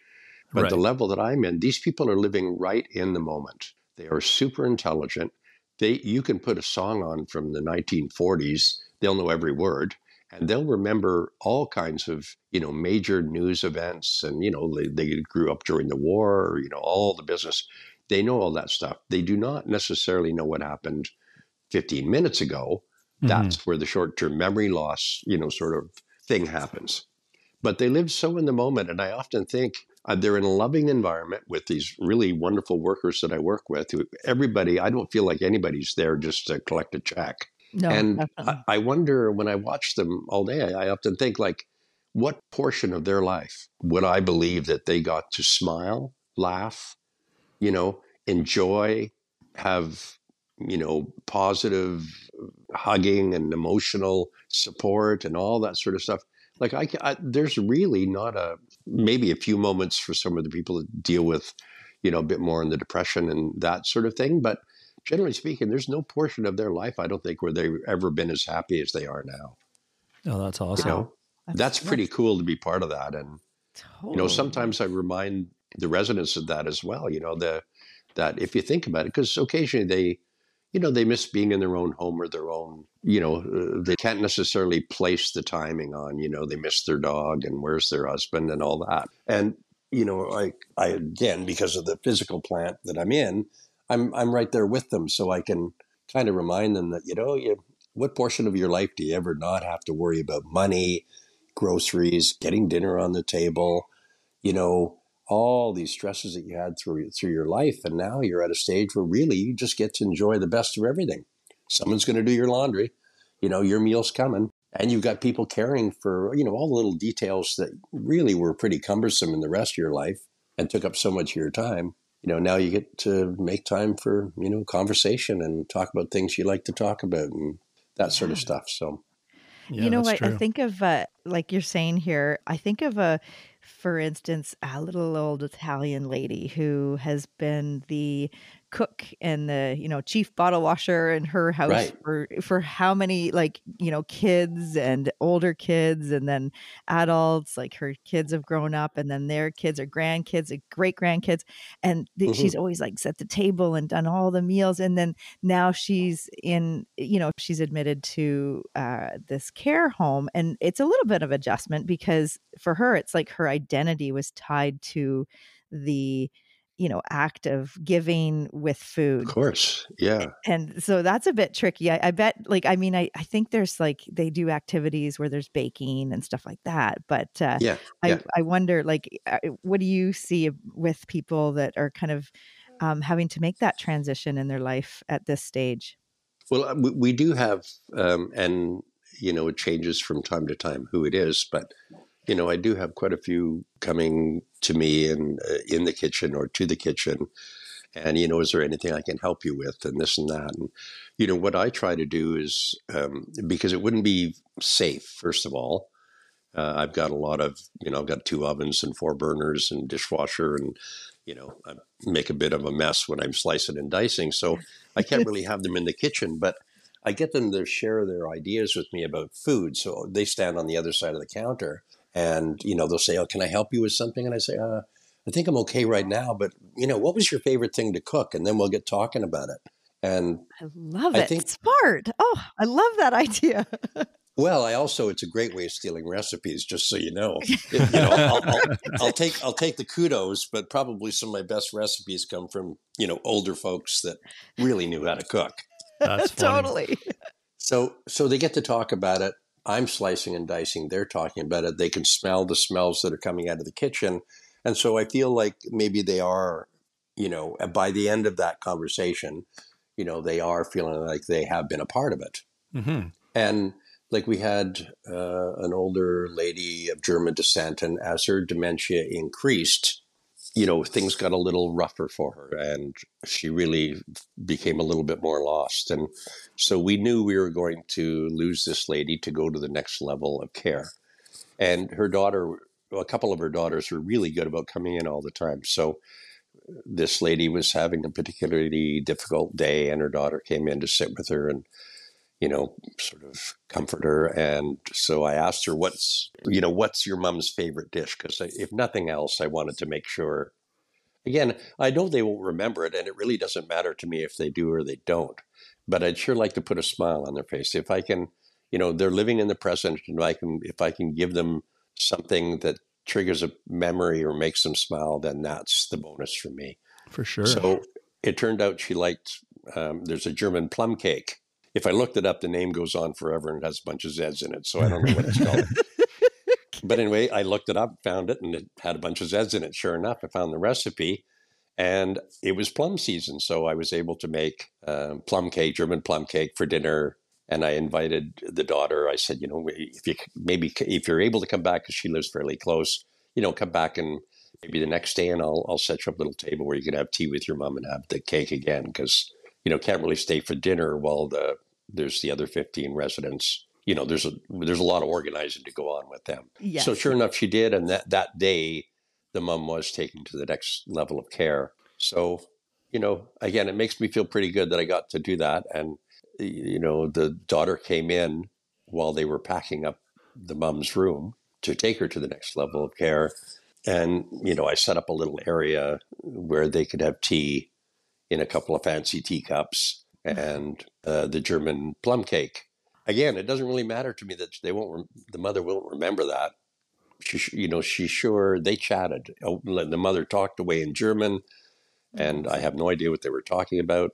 But the level that I'm in, these people are living right in the moment. They are super intelligent. They you can put a song on from the 1940s, they'll know every word, and they'll remember all kinds of you know major news events, and you know they, they grew up during the war, or, you know all the business. They know all that stuff. They do not necessarily know what happened 15 minutes ago. Mhm. That's where the short-term memory loss, you know, sort of thing happens. but they live so in the moment. And I often think uh, they're in a loving environment with these really wonderful workers that I work with. Everybody, I don't feel like anybody's there just to collect a check. No, and I, I, wonder when I watch them all day, I, I often think like, what portion of their life would I believe that they got to smile, laugh, you know, enjoy, have, you know, positive hugging and emotional support and all that sort of stuff. Like I, I, there's really not a maybe a few moments for some of the people that deal with, you know, a bit more in the depression and that sort of thing. But generally speaking, there's no portion of their life I don't think where they've ever been as happy as they are now. Oh, that's awesome. You know, that's, that's pretty cool to be part of that. And totally. you know, sometimes I remind the residents of that as well. You know, the that if you think about it, because occasionally they, you know, they miss being in their own home or their own. You know, uh, they can't necessarily place the timing on. You know, they miss their dog and where's their husband and all that. And you know, like I again because of the physical plant that I'm in, I'm I'm right there with them, so I can kind of remind them that you know, you what portion of your life do you ever not have to worry about money? groceries, getting dinner on the table, you know, all these stresses that you had through through your life and now you're at a stage where really you just get to enjoy the best of everything. Someone's going to do your laundry, you know, your meal's coming and you've got people caring for, you know, all the little details that really were pretty cumbersome in the rest of your life and took up so much of your time. You know, now you get to make time for, you know, conversation and talk about things you like to talk about and that sort of stuff. So yeah, you know what? True. I think of uh, like you're saying here. I think of a, for instance, a little old Italian lady who has been the cook and the you know chief bottle washer in her house right. for for how many like you know kids and older kids and then adults like her kids have grown up and then their kids are grandkids and great grandkids and th- mm-hmm. she's always like set the table and done all the meals and then now she's in you know she's admitted to uh, this care home and it's a little bit of adjustment because for her it's like her identity was tied to the you know act of giving with food. of course yeah. And so that's a bit tricky I, I, bet like i mean I, I think there's like they do activities where there's baking and stuff like that but uh, yeah, I, I wonder like uh, what do you see with people that are kind of um, having to make that transition in their life at this stage? Well uh, we, we do have um, and you know it changes from time to time who it is but you know, I do have quite a few coming to me in uh, in the kitchen or to the kitchen, and you know, is there anything I can help you with, and this and that, and you know, what I try to do is um, because it wouldn't be safe. First of all, uh, I've got a lot of you know, I've got two ovens and four burners and dishwasher, and you know, I make a bit of a mess when I'm slicing and dicing, so I can't really have them in the kitchen, but. I get them to share their ideas with me about food. So they stand on the other side of the counter and you know they'll say, "Oh, can I help you with something?" And I say, uh, "I think I'm okay right now, but you know, what was your favorite thing to cook?" And then we'll get talking about it. And I love I it. Think, Smart. Oh, I love that idea. well, I also it's a great way of stealing recipes, just so you know. you know, I'll, I'll, I'll, take I'll take the kudos, but probably some of my best recipes come from you know older folks that really knew how to cook. That's totally. So so they get to talk about it, I'm slicing and dicing, they're talking about it. They can smell the smells that are coming out of the kitchen. And so I feel like maybe they are, you know, by the end of that conversation, you know, they are feeling like they have been a part of it. Mm-hmm. And like we had uh, an older lady of German descent, and as her dementia increased, you know, things got a little rougher for her and she really became a little bit more lost. And so we knew we were going to lose this lady to go to the next level of care. And her daughter, a couple of her daughters were really good about coming in all the time. So this lady was having a particularly difficult day, and her daughter came in to sit with her and you know, sort of comfort her. And so I asked her, "What's you know, what's your mom's favorite dish?" Because if nothing else, I wanted to make sure. Again, I know they won't remember it, and it really doesn't matter to me if they do or they don't. But I'd sure like to put a smile on their face if I can. You know, they're living in the present, and I can if I can give them something that triggers a memory or makes them smile, then that's the bonus for me. For sure. So it turned out she liked. Um, there's a German plum cake if I looked it up, the name goes on forever and it has a bunch of Z's in it. So I don't know what it's called. but anyway, I looked it up, found it, and it had a bunch of Z's in it. Sure enough, I found the recipe, and it was plum season, so I was able to make uh, plum cake, German plum cake for dinner. And I invited the daughter. I said, you know, if you maybe if you're able to come back, because she lives fairly close, you know, come back and maybe the next day, and I'll I'll set you up a little table where you can have tea with your mom and have the cake again, because you know can't really stay for dinner while the there's the other 15 residents you know there's a there's a lot of organizing to go on with them. Yes. so sure enough she did and that that day the mom was taken to the next level of care. So you know again it makes me feel pretty good that i got to do that and you know the daughter came in while they were packing up the mom's room to take her to the next level of care. And you know i set up a little area where they could have tea in a couple of fancy teacups and uh, the german plum cake. Again it doesn't really matter to me that they won't rem- the mother won't remember that. She, sh- you know she sure they chatted. Oh, the mother talked away in german and i have no idea what they were talking about.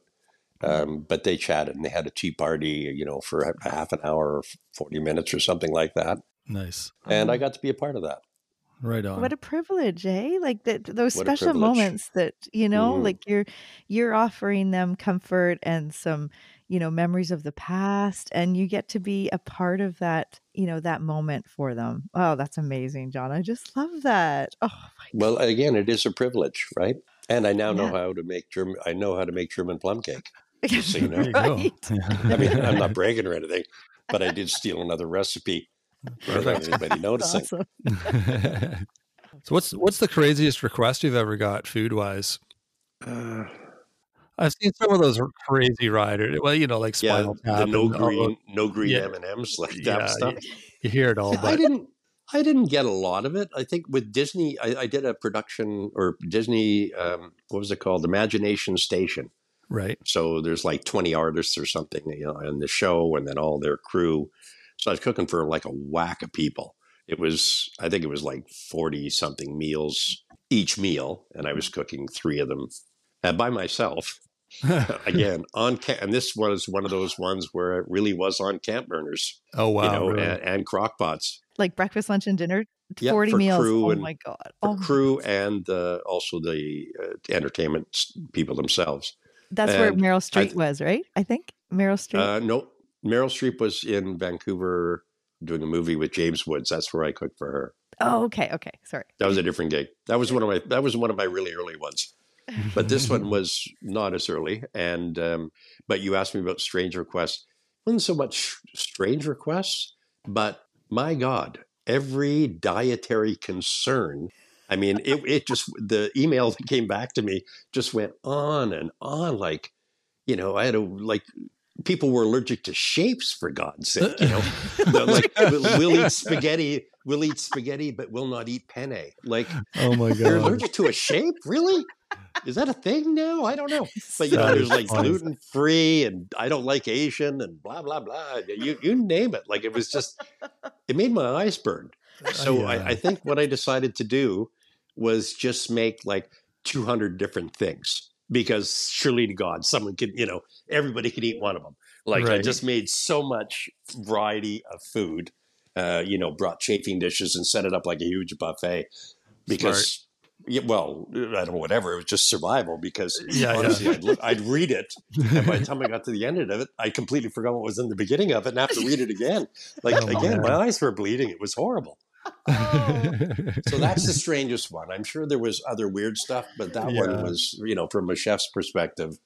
Um, but they chatted and they had a tea party you know for a, half an hour or 40 minutes or something like that. Nice. and i got to be a part of that Right on. What a privilege, eh? Like that those What special moments that, you know, Mhm. like you're you're offering them comfort and some, you know, memories of the past and you get to be a part of that, you know, that moment for them. Oh, that's amazing, John. I just love that. Oh my well again it is a privilege right and i now know how to make german i know how to make german plum cake so you know. There you go. Right. i mean i'm not bragging or anything but i did steal another recipe without Perfect. anybody That's noticing awesome. so what's what's the craziest request you've ever got food wise? Uh, I've seen some of those crazy riders. Well, you know, like yeah, Spinal the Tap. no and all green, no green Yeah. M and M's like Yeah, that stuff. You hear it all, Yeah, I didn't. I didn't get a lot of it. I think with Disney, I, I did a production or Disney. Um, what was it called? Imagination Station. right. So there's like 20 artists or something, you know, in the show, and then all their crew. So I was cooking for like a whack of people. It was, I think it was like 40 something meals each meal, and I was cooking three of them uh, by myself. Again, on ca- and this was one of those ones where it really was on camp burners, oh wow. you know, really? and, and crock pots Like breakfast, lunch, and dinner. Yeah, 40 for meals. crew Oh and- my God. for Oh, my crew God. and uh, also the uh, entertainment people themselves. That's where and Meryl I Streep was, right? I think Meryl Streep. Uh, no, Meryl Streep was in Vancouver doing a movie with James Woods. That's where I cooked for her. oh, okay. Okay. Sorry. That was a different gig. That was one of my that was one of my really early ones. But this one was not as early. And um, but you asked me about strange requests. It wasn't so much strange requests, but my God, every dietary concern. I mean, it, it just the email that came back to me just went on and on. Like, you know, I had a like people were allergic to shapes for God's uh, sake. You know, like we'll, we'll eat spaghetti, we'll eat spaghetti, but we'll not eat penne. Like oh my god, you're allergic to a shape, really? Is that a thing now? I don't know. But you know, there's like gluten free, and I don't like Asian, and blah blah blah. You you name it. Like it was just, it made my eyes burn. Uh, so Yeah. I, I think what I decided to do was just make like 200 different things because surely to God, someone could, you know, everybody could eat one of them. Like I just made so much variety of food. Uh, you know, brought chafing dishes and set it up like a huge buffet because. Yeah, well, I don't know, whatever. It was just survival because Yeah, yeah. honestly, I'd, look, I'd read it, and by the time I got to the end of it, I completely forgot what was in the beginning of it, and have to read it again. Like Oh, again, man. my eyes were bleeding. It was horrible. Oh. So that's the strangest one. I'm sure there was other weird stuff, but that Yeah. one was, you know, from a chef's perspective,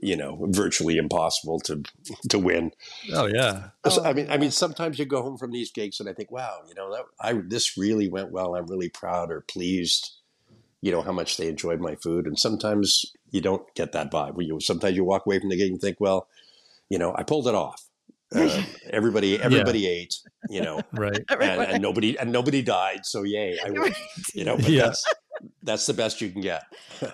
you know, virtually impossible to to win. oh yeah. So, Oh, I mean, I mean, sometimes you go home from these gigs and I think, wow, you know, that I this really went well. I'm really proud or pleased, you know, how much they enjoyed my food. And sometimes you don't get that vibe. You sometimes you walk away from the gig and think, well, you know, I pulled it off. Uh, everybody, everybody ate, you know, Right. and, and nobody and nobody died. So yay, I win. You know, but Yeah. that's that's the best you can get.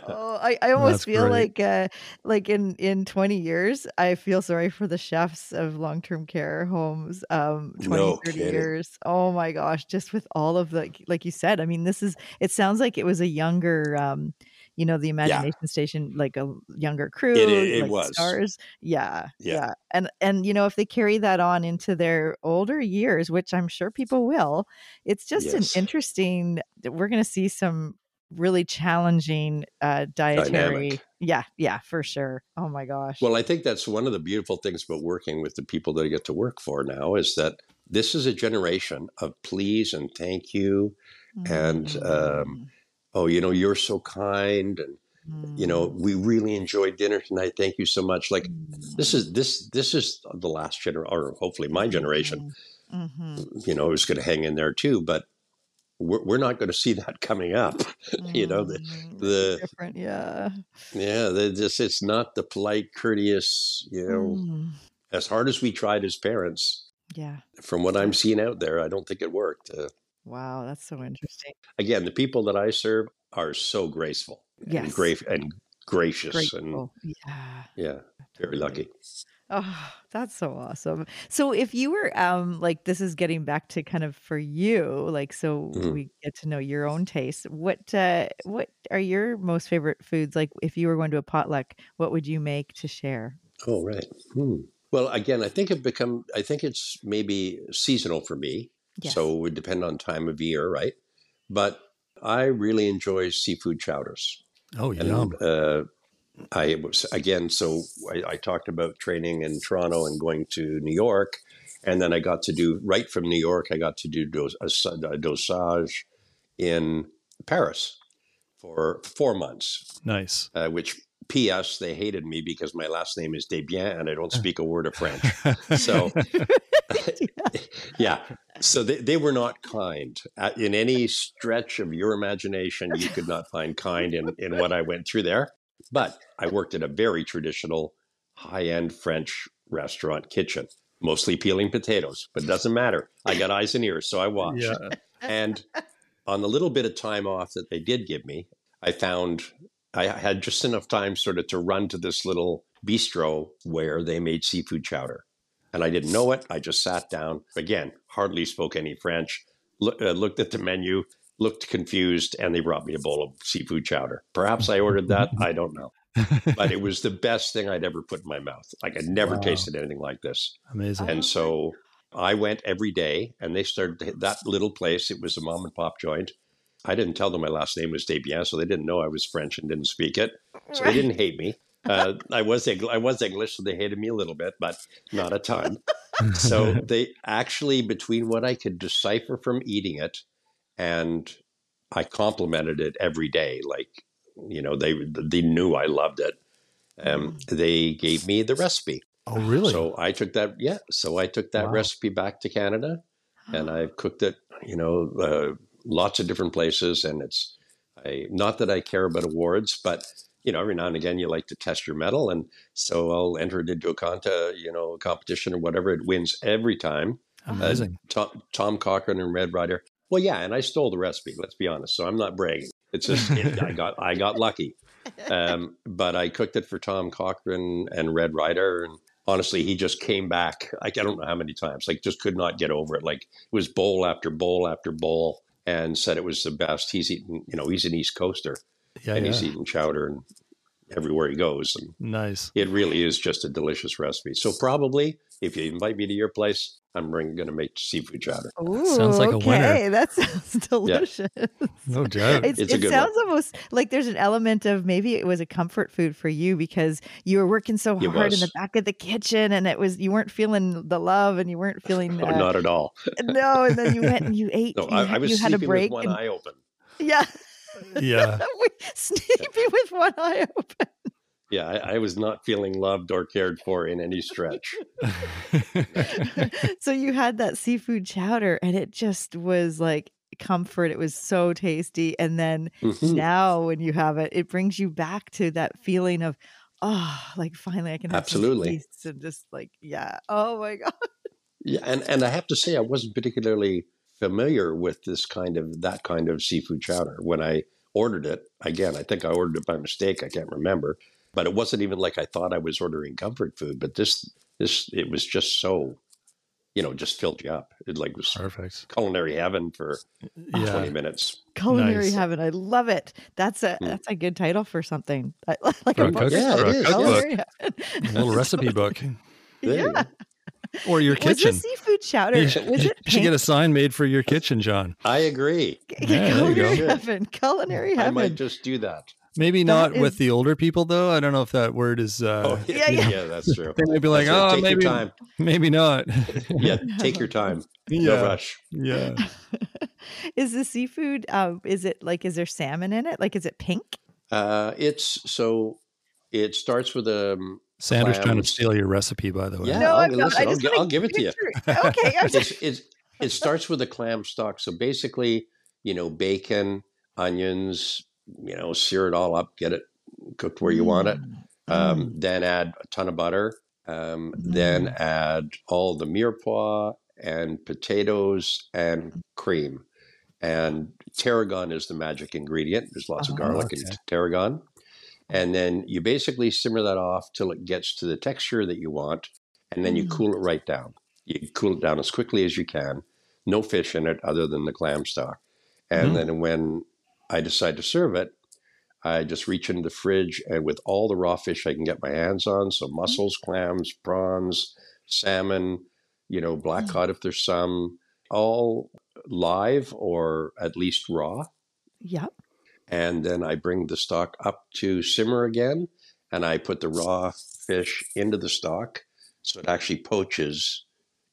Oh, I, I almost That's feel great. like uh like in in 20 years I feel sorry for the chefs of long-term care homes um 20 No 30 kidding. years. Oh my gosh, just with all of the like you said. I mean, this is it sounds like it was a younger um you know, the imagination station, like a younger crew, It- it- it like was. stars. Yeah, Yeah. yeah. And and you know, if they carry that on into their older years, which I'm sure people will, it's just Yes. an interesting we're gonna see some really challenging uh dietary Dynamic. yeah yeah for sure oh my gosh Well, I think that's one of the beautiful things about working with the people that I get to work for now is that this is a generation of please and thank you. and, um, Oh, you know, you're so kind, and you know, we really enjoyed dinner tonight. Thank you so much. Like this is this this is the last generation, or hopefully my generation. hmm You know, is going to hang in there too, but we're, we're not going to see that coming up. you know, the the different yeah yeah, the, this it's not the polite, courteous. You know, Mm, as hard as we tried as parents, yeah from what I'm seeing out there, I don't think it worked. Uh, wow that's so interesting again, the people that I serve are so graceful, Yes. and, gra- and gracious, and grateful yeah yeah, very lucky. Oh, that's so awesome. So if you were um like this is getting back to kind of for you, like so Mhm. we get to know your own taste. What uh what are your most favorite foods? Like if you were going to a potluck, what would you make to share? Oh, right. Hmm. Well, again, I think it become. I think it's maybe seasonal for me, Yes. so it would depend on time of year, right? But I really enjoy seafood chowders, Oh, and yum. uh, I was again. So I, I talked about training in Toronto and going to New York, and then I got to do right from New York. I got to do dos, a, a dosage in Paris for four months Nice. uh, which P.S. They hated me because my last name is Desbiens and I don't speak a word of French. So, yeah, so they, they were not kind. Uh, in any stretch of your imagination, you could not find kind in, in what I went through there. But I worked at a very traditional, high end French restaurant kitchen, mostly peeling potatoes, but it doesn't matter. I got eyes and ears, so I watched. yeah. And on the little bit of time off that they did give me, I found I had just enough time sort of to run to this little bistro where they made seafood chowder. And I didn't know it. I just sat down. Again, hardly spoke any French. Look, uh, looked at the menu, looked confused, and they brought me a bowl of seafood chowder. Perhaps I ordered that. I don't know. But it was the best thing I'd ever put in my mouth. Like I'd never Wow. tasted anything like this. Amazing. And so I went every day, and they started that little place. It was a mom and pop joint. I didn't tell them my last name was Desbiens, so they didn't know I was French and didn't speak it. So they didn't hate me. Uh, I was I was English, so they hated me a little bit, but not a ton. So they actually, between what I could decipher from eating it, and I complimented it every day. Like you know, they they knew I loved it. Um, they gave me the recipe. oh, really? So I took that, yeah. So I took that Wow. recipe back to Canada, and I've cooked it, you know, uh, lots of different places. And it's I, not that I care about awards, but you know, every now and again you like to test your mettle, and so I'll enter it into a conta, you know, competition or whatever. It wins every time. Amazing. Tom, Tom Cochrane and Red Rider. Well, yeah, and I stole the recipe. Let's be honest. So I'm not bragging. It's just it, I got I got lucky. Um, but I cooked it for Tom Cochrane and Red Rider, and honestly, he just came back. Like I don't know how many times. Like just could not get over it. Like it was bowl after bowl after bowl, and said it was the best. He's eaten. You know, he's an East Coaster, yeah, and yeah. he's eating chowder and everywhere he goes. And Nice. it really is just a delicious recipe. So probably, if you invite me to your place, I'm going to make seafood chowder. Ooh, Sounds like a winner. okay. That sounds delicious. No doubt. It's, It's a it good sounds almost like there's an element of maybe it was a comfort food for you because you were working so It hard in the back of the kitchen and it was you weren't feeling the love and you weren't feeling No, uh, not at all. no and then you went and you ate No, you, I, had- I was you had a sleeping break with one and- eye open. yeah yeah. sleeping with one eye open Yeah, I, I was not feeling loved or cared for in any stretch. so you had that seafood chowder and it just was like comfort it was so tasty and then Mhm. now when you have it it brings you back to that feeling of oh like finally i can have some Absolutely. peace and just like yeah oh my god Yeah, and, and I have to say, I wasn't particularly familiar with this kind of that kind of seafood chowder when I ordered it. Again, I think I ordered it by mistake. I can't remember, but it wasn't even like I thought I was ordering comfort food. But this, this, it was just so you know, just filled you up. It like was Perfect. culinary heaven for Yeah. 20 minutes. Culinary Nice. heaven. I love it. That's a Mm. that's a good title for something. Like For a a book. cook- Yeah, for a cookbook. Culinary. A little recipe book. Yeah. Go. Or your kitchen. Was kitchen. the seafood chowder? You Was should, it you should get a sign made for your kitchen, John. I agree. Yeah, there you culinary go. heaven. Culinary I might just do that. Maybe That not with the older people though. I don't know if that word is. Uh, Oh, yeah, yeah. yeah, that's true. They might be like, That's oh, take maybe, your time. maybe not. Yeah, take your time. No rush. yeah. is the seafood? Um, is it like? Is there salmon in it? Like, is it pink? Uh, it's so it starts with um, Sanders trying to steal your recipe, by the way. Yeah. no, I'll- listen, I I'll g- I'll give it to you. Okay, it's, it's it starts with a clam stock. So basically, you know, bacon, onions, you know, sear it all up, get it cooked where you want it. Mm. Um, Then add a ton of butter. Um, Then add all the mirepoix and potatoes and cream. And tarragon is the magic ingredient. There's lots of Oh, garlic in okay. tarragon. And then you basically simmer that off till it gets to the texture that you want. And then you Mm. cool it right down. You cool it down as quickly as you can. No fish in it other than the clam stock. And Mhm. then when I decide to serve it, I just reach into the fridge and with all the raw fish I can get my hands on, so mussels, clams, prawns, salmon, you know, black Mm. cod if there's some, all live or at least raw. Yep. And then I bring the stock up to simmer again and I put the raw fish into the stock. So it actually poaches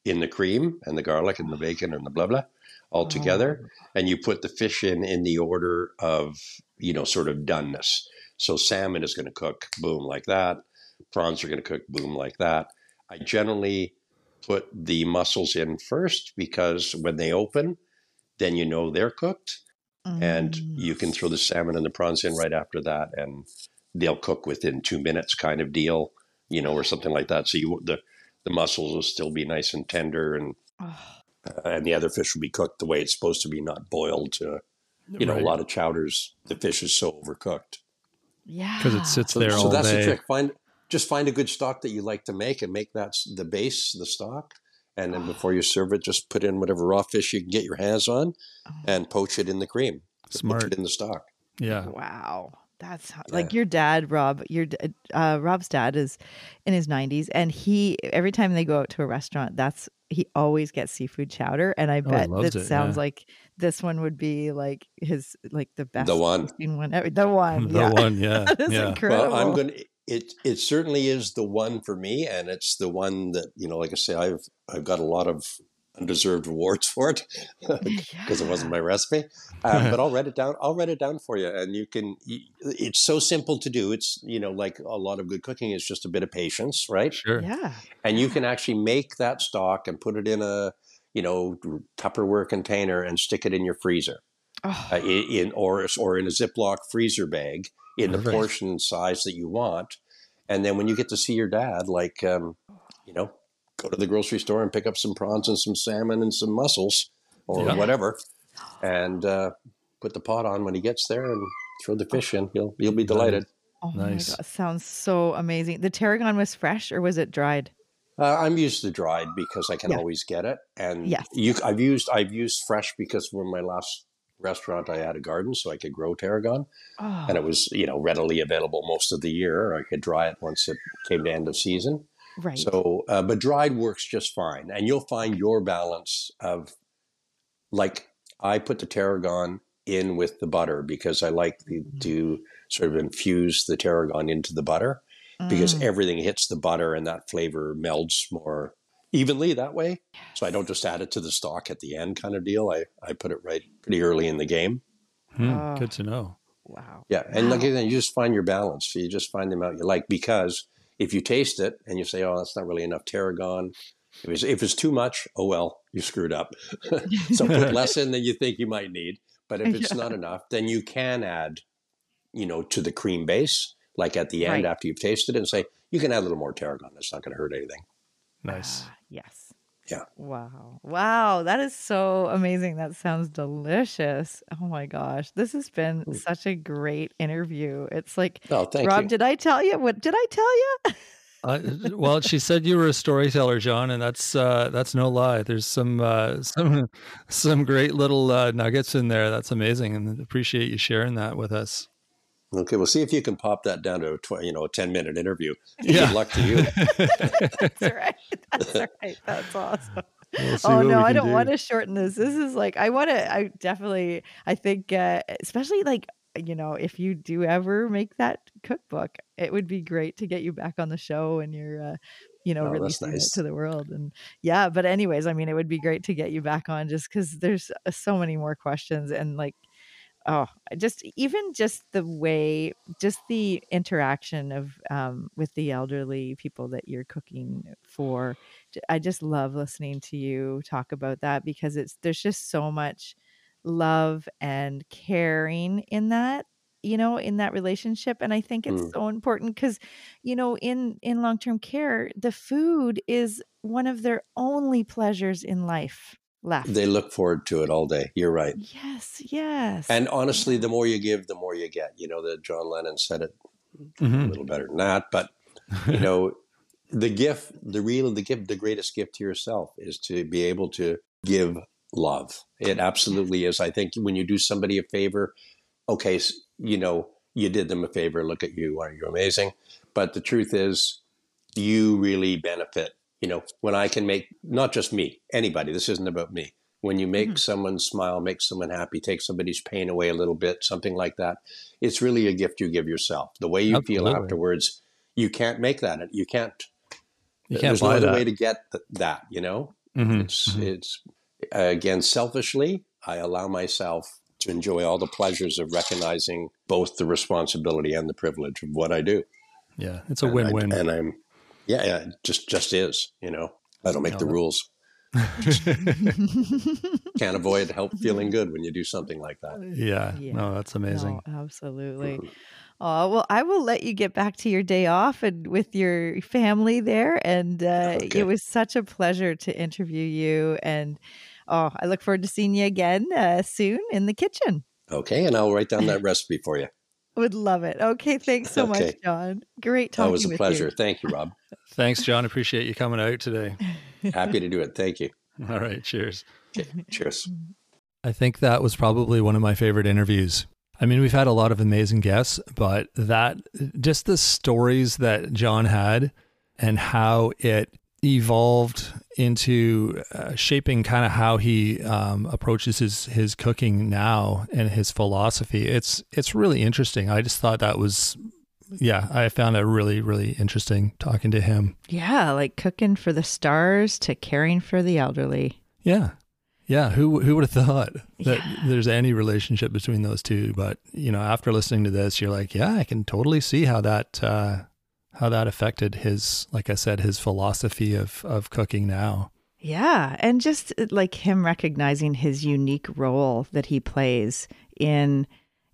in the cream and the garlic and the ah. bacon and the blah blah all ah. together and you put the fish in in the order of you know sort of doneness. So salmon is going to cook boom like that. Prawns are going to cook boom like that. I generally put the mussels in first because when they open then you know they're cooked and Mm. you can throw the salmon and the prawns in right after that and they'll cook within two minutes kind of deal you know or something like that so you the the mussels will still be nice and tender and Oh, uh, and the other fish will be cooked the way it's supposed to be not boiled to you know Right. a lot of chowders the fish is so overcooked yeah. because it sits there so all that's day. the trick find just find a good stock that you like to make and make that the base the stock and then before you serve it just put in whatever raw fish you can get your hands on Oh. and poach it in the cream Smart. poach it in the stock Yeah. Wow. That's how- Yeah. like your dad, Rob. Your uh, Rob's dad is in his nineties, and he every time they go out to a restaurant, that's he always gets seafood chowder, and I Oh, bet loves that it, sounds yeah. like this one would be like his like the best one. one ever. The one, The yeah. one, yeah. That is yeah. incredible. Well, I'm going to. It it certainly is the one for me, and it's the one that you know, like I say, I've I've got a lot of undeserved rewards for it because it wasn't my recipe. Um, but I'll write it down. I'll write it down for you, and you can. It's so simple to do. It's you know, like a lot of good cooking is just a bit of patience, right? Sure. yeah. And you can actually make that stock and put it in a you know Tupperware container and stick it in your freezer Oh, uh, in, in or or in a Ziploc freezer bag in the portion size that you want, and then when you get to see your dad, like um, you know, go to the grocery store and pick up some prawns and some salmon and some mussels or Yeah. whatever, and uh, put the pot on when he gets there and throw the fish in. You'll you'll be delighted. oh Nice. my god, sounds so amazing. The tarragon was fresh or was it dried? Uh, I'm used to dried because I can Yeah. always get it, and Yes. you, I've used I've used fresh because when my last restaurant I had a garden so I could grow tarragon. Oh, and it was you know readily available most of the year. I could dry it once it came to end of season. right. So, uh, but dried works just fine, and you'll find your balance of like I put the tarragon in with the butter because I like the, to sort of infuse the tarragon into the butter because Mm. everything hits the butter and that flavor melds more evenly that way. So I don't just add it to the stock at the end kind of deal. I, I put it right pretty early in the game. Hmm, Oh. Good to know. wow. Yeah, and like Wow. I said, you just find your balance. You just find them out you like because if you taste it and you say, "Oh, that's not really enough tarragon," if it's, if it's too much, oh well, you screwed up. so put less in than you think you might need. But if it's Yeah. not enough, then you can add, you know, to the cream base, like at the end Right. after you've tasted it, and say you can add a little more tarragon. That's not going to hurt anything. Nice. Yes. Yeah. Wow. Wow. That is so amazing. That sounds delicious. Oh my gosh. This has been Mm. such a great interview. It's like, Oh, thank Rob, you. did I tell you? What did I tell you? Uh, well, she said you were a storyteller, John, and that's uh, that's no lie. There's some uh, some some great little uh, nuggets in there. That's amazing, and appreciate you sharing that with us. Okay, we'll see if you can pop that down to a tw- you know a ten minute interview. Yeah. Good luck to you. That's right. That's right. That's awesome. We'll oh no, I don't do. want to shorten this. This is like I want to. I definitely. I think, uh, especially like you know, if you do ever make that cookbook, it would be great to get you back on the show and you're, uh, you know, oh, releasing nice. it to the world. And yeah, but anyways, I mean, it would be great to get you back on just because there's uh, so many more questions and like oh just even just the way just the interaction of um, with the elderly people that you're cooking for i just love listening to you talk about that because it's there's just so much love and caring in that you know in that relationship and i think it's mm. so important because you know in in long-term care the food is one of their only pleasures in life left. They look forward to it all day. You're right. Yes, yes. And honestly, the more you give, the more you get. You know that John Lennon said it mm-hmm. a little better than that, but you know, the gift, the real, the gift, the greatest gift to yourself is to be able to give love. It absolutely is. I think when you do somebody a favor, okay, you know, you did them a favor. Look at you. Are you amazing? But the truth is, you really benefit you know, when I can make not just me, anybody, this isn't about me. When you make mm-hmm. someone smile, make someone happy, take somebody's pain away a little bit, something like that, it's really a gift you give yourself. The way you Absolutely. feel afterwards, you can't make that. You can't. You can't there's no other way to get that. You know, mm-hmm. it's mm-hmm. it's again selfishly. I allow myself to enjoy all the pleasures of recognizing both the responsibility and the privilege of what I do. Yeah, it's a and win-win. I, and I'm yeah, yeah, just just is. You know, I don't make no, the rules. can't avoid help feeling good when you do something like that. Yeah, yeah. no, that's amazing. No, absolutely. Oh well, I will let you get back to your day off and with your family there. And uh, okay. it was such a pleasure to interview you. And oh, I look forward to seeing you again uh, soon in the kitchen. Okay, and I'll write down that recipe for you. Would love it. Okay, thanks so okay. much, John. Great talking. That was a pleasure. You. Thank you, Rob. Thanks, John. Appreciate you coming out today. Happy to do it. Thank you. All right. Cheers. Okay, cheers. I think that was probably one of my favorite interviews. I mean, we've had a lot of amazing guests, but that just the stories that John had and how it evolved into uh, shaping kind of how he um, approaches his his cooking now and his philosophy. It's it's really interesting. I just thought that was yeah, I found it really really interesting talking to him. Yeah, like cooking for the stars to caring for the elderly. Yeah. Yeah, who who would have thought that yeah. there's any relationship between those two? But you know, after listening to this, you're like, yeah, I can totally see how that uh, how that affected his, like I said, his philosophy of of cooking now. Yeah, and just uh, like him recognizing his unique role that he plays in,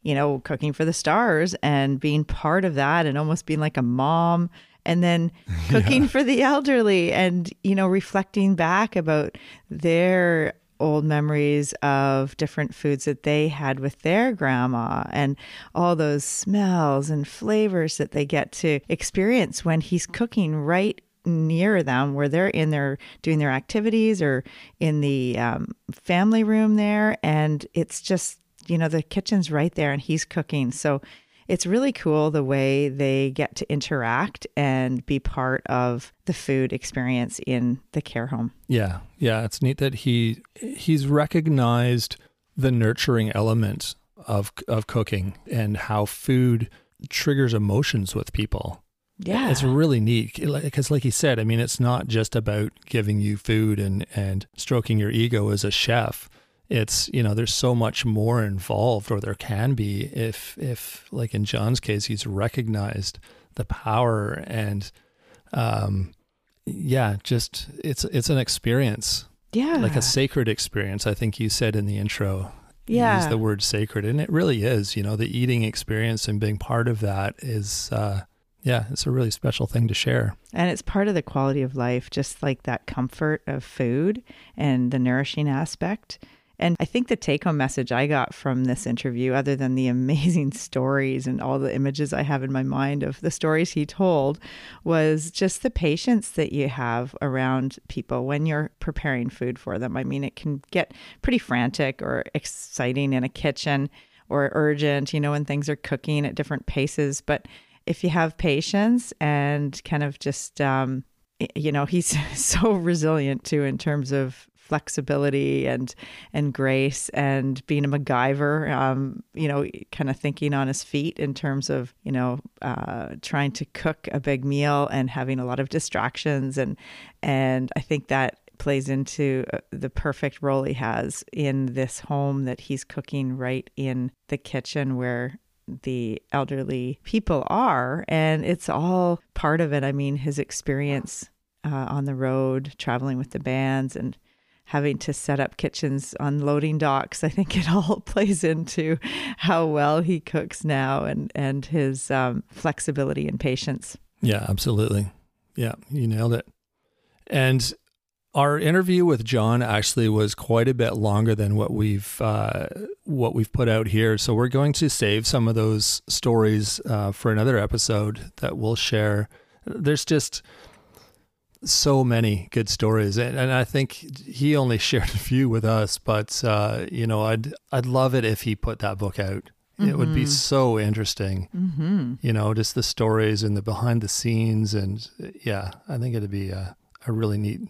you know, cooking for the stars and being part of that and almost being like a mom and then cooking yeah. for the elderly and you know reflecting back about their old memories of different foods that they had with their grandma and all those smells and flavors that they get to experience when he's cooking right near them where they're in their doing their activities or in the um, family room there. And it's just you know the kitchen's right there and he's cooking. So it's really cool the way they get to interact and be part of the food experience in the care home. Yeah. Yeah, it's neat that he he's recognized the nurturing element of of cooking and how food triggers emotions with people. Yeah. It's really neat because like he said, I mean it's not just about giving you food and and stroking your ego as a chef it's you know there's so much more involved or there can be if if like in john's case he's recognized the power and um yeah just it's it's an experience. Yeah. Like a sacred experience i think you said in the intro yeah. use the word sacred and it really is you know the eating experience and being part of that is uh yeah, it's a really special thing to share. And it's part of the quality of life, just like that comfort of food and the nourishing aspect And I think the take home message I got from this interview, other than the amazing stories and all the images I have in my mind of the stories he told, was just the patience that you have around people when you're preparing food for them. I mean, it can get pretty frantic or exciting in a kitchen or urgent, you know, when things are cooking at different paces. But if you have patience and kind of just, um, you know, he's so resilient too in terms of flexibility and and grace and being a MacGyver, um, you know, kind of thinking on his feet in terms of you know uh, trying to cook a big meal and having a lot of distractions. And and I think that plays into uh, the perfect role he has in this home that he's cooking right in the kitchen where the elderly people are. And it's all part of it. I mean his experience uh, on the road traveling with the bands and having to set up kitchens on loading docks. I think it all plays into how well he cooks now and and his um, flexibility and patience. Yeah, absolutely. Yeah, you nailed it. And our interview with John actually was quite a bit longer than what we've uh, what we've put out here. So we're going to save some of those stories uh, for another episode that we'll share. There's just so many good stories, and, and I think he only shared a few with us. But uh, you know, I'd I'd love it if he put that book out. Mm-hmm. It would be mm-hmm. so interesting. Mm-hmm. You know, just the stories and the behind the scenes, and yeah, I think it'd be a, a really neat,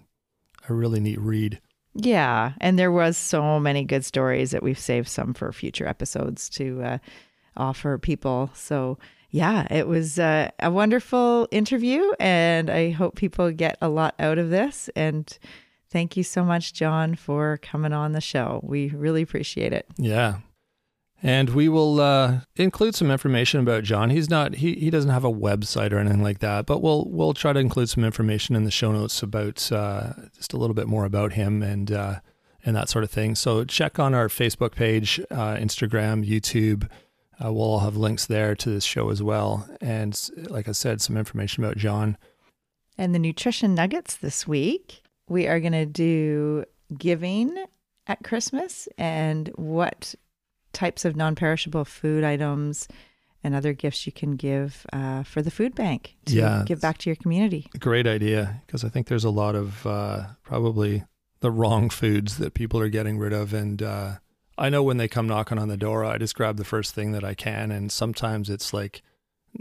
a really neat read. Yeah, and there was so many good stories that we've saved some for future episodes to uh, offer people. So yeah, it was uh, a wonderful interview, and I hope people get a lot out of this. And thank you so much, John, for coming on the show. We really appreciate it. Yeah. And we will uh, include some information about John. He's not he, he doesn't have a website or anything like that, but we'll we'll try to include some information in the show notes about uh, just a little bit more about him and uh, and that sort of thing. So check on our Facebook page, uh, Instagram, YouTube, uh, we'll all have links there to this show as well. And like I said, some information about John. And the nutrition nuggets this week, we are going to do giving at Christmas and what types of non perishable food items and other gifts you can give uh, for the food bank to yeah, give back to your community. Great idea, because I think there's a lot of uh, probably the wrong foods that people are getting rid of. And uh, I know when they come knocking on the door, I just grab the first thing that I can, and sometimes it's like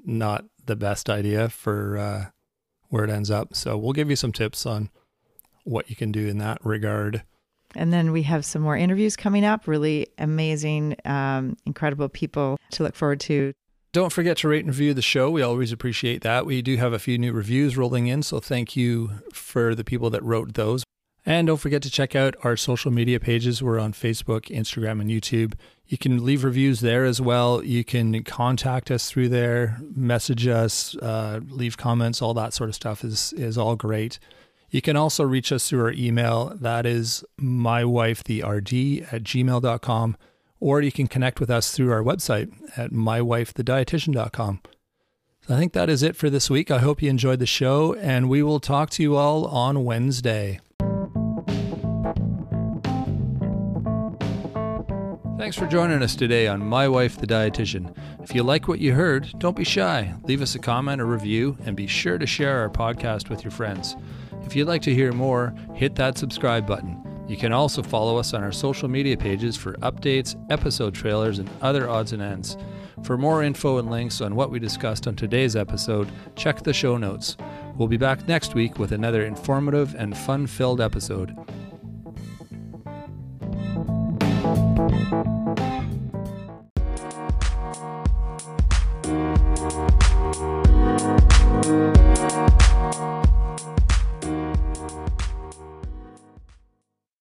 not the best idea for uh, where it ends up. So we'll give you some tips on what you can do in that regard. And then we have some more interviews coming up. Really amazing, um, incredible people to look forward to. Don't forget to rate and review the show. We always appreciate that. We do have a few new reviews rolling in, so thank you for the people that wrote those. And don't forget to check out our social media pages. We're on Facebook, Instagram, and YouTube. You can leave reviews there as well. You can contact us through there, message us, uh, leave comments, all that sort of stuff is, is all great. You can also reach us through our email. That is mywifetherd at gmail.com. Or you can connect with us through our website at mywifethedietitian.com. So I think that is it for this week. I hope you enjoyed the show, and we will talk to you all on Wednesday. Thanks for joining us today on My Wife the Dietitian. If you like what you heard, don't be shy. Leave us a comment or review and be sure to share our podcast with your friends. If you'd like to hear more, hit that subscribe button. You can also follow us on our social media pages for updates, episode trailers, and other odds and ends. For more info and links on what we discussed on today's episode, check the show notes. We'll be back next week with another informative and fun filled episode. thank you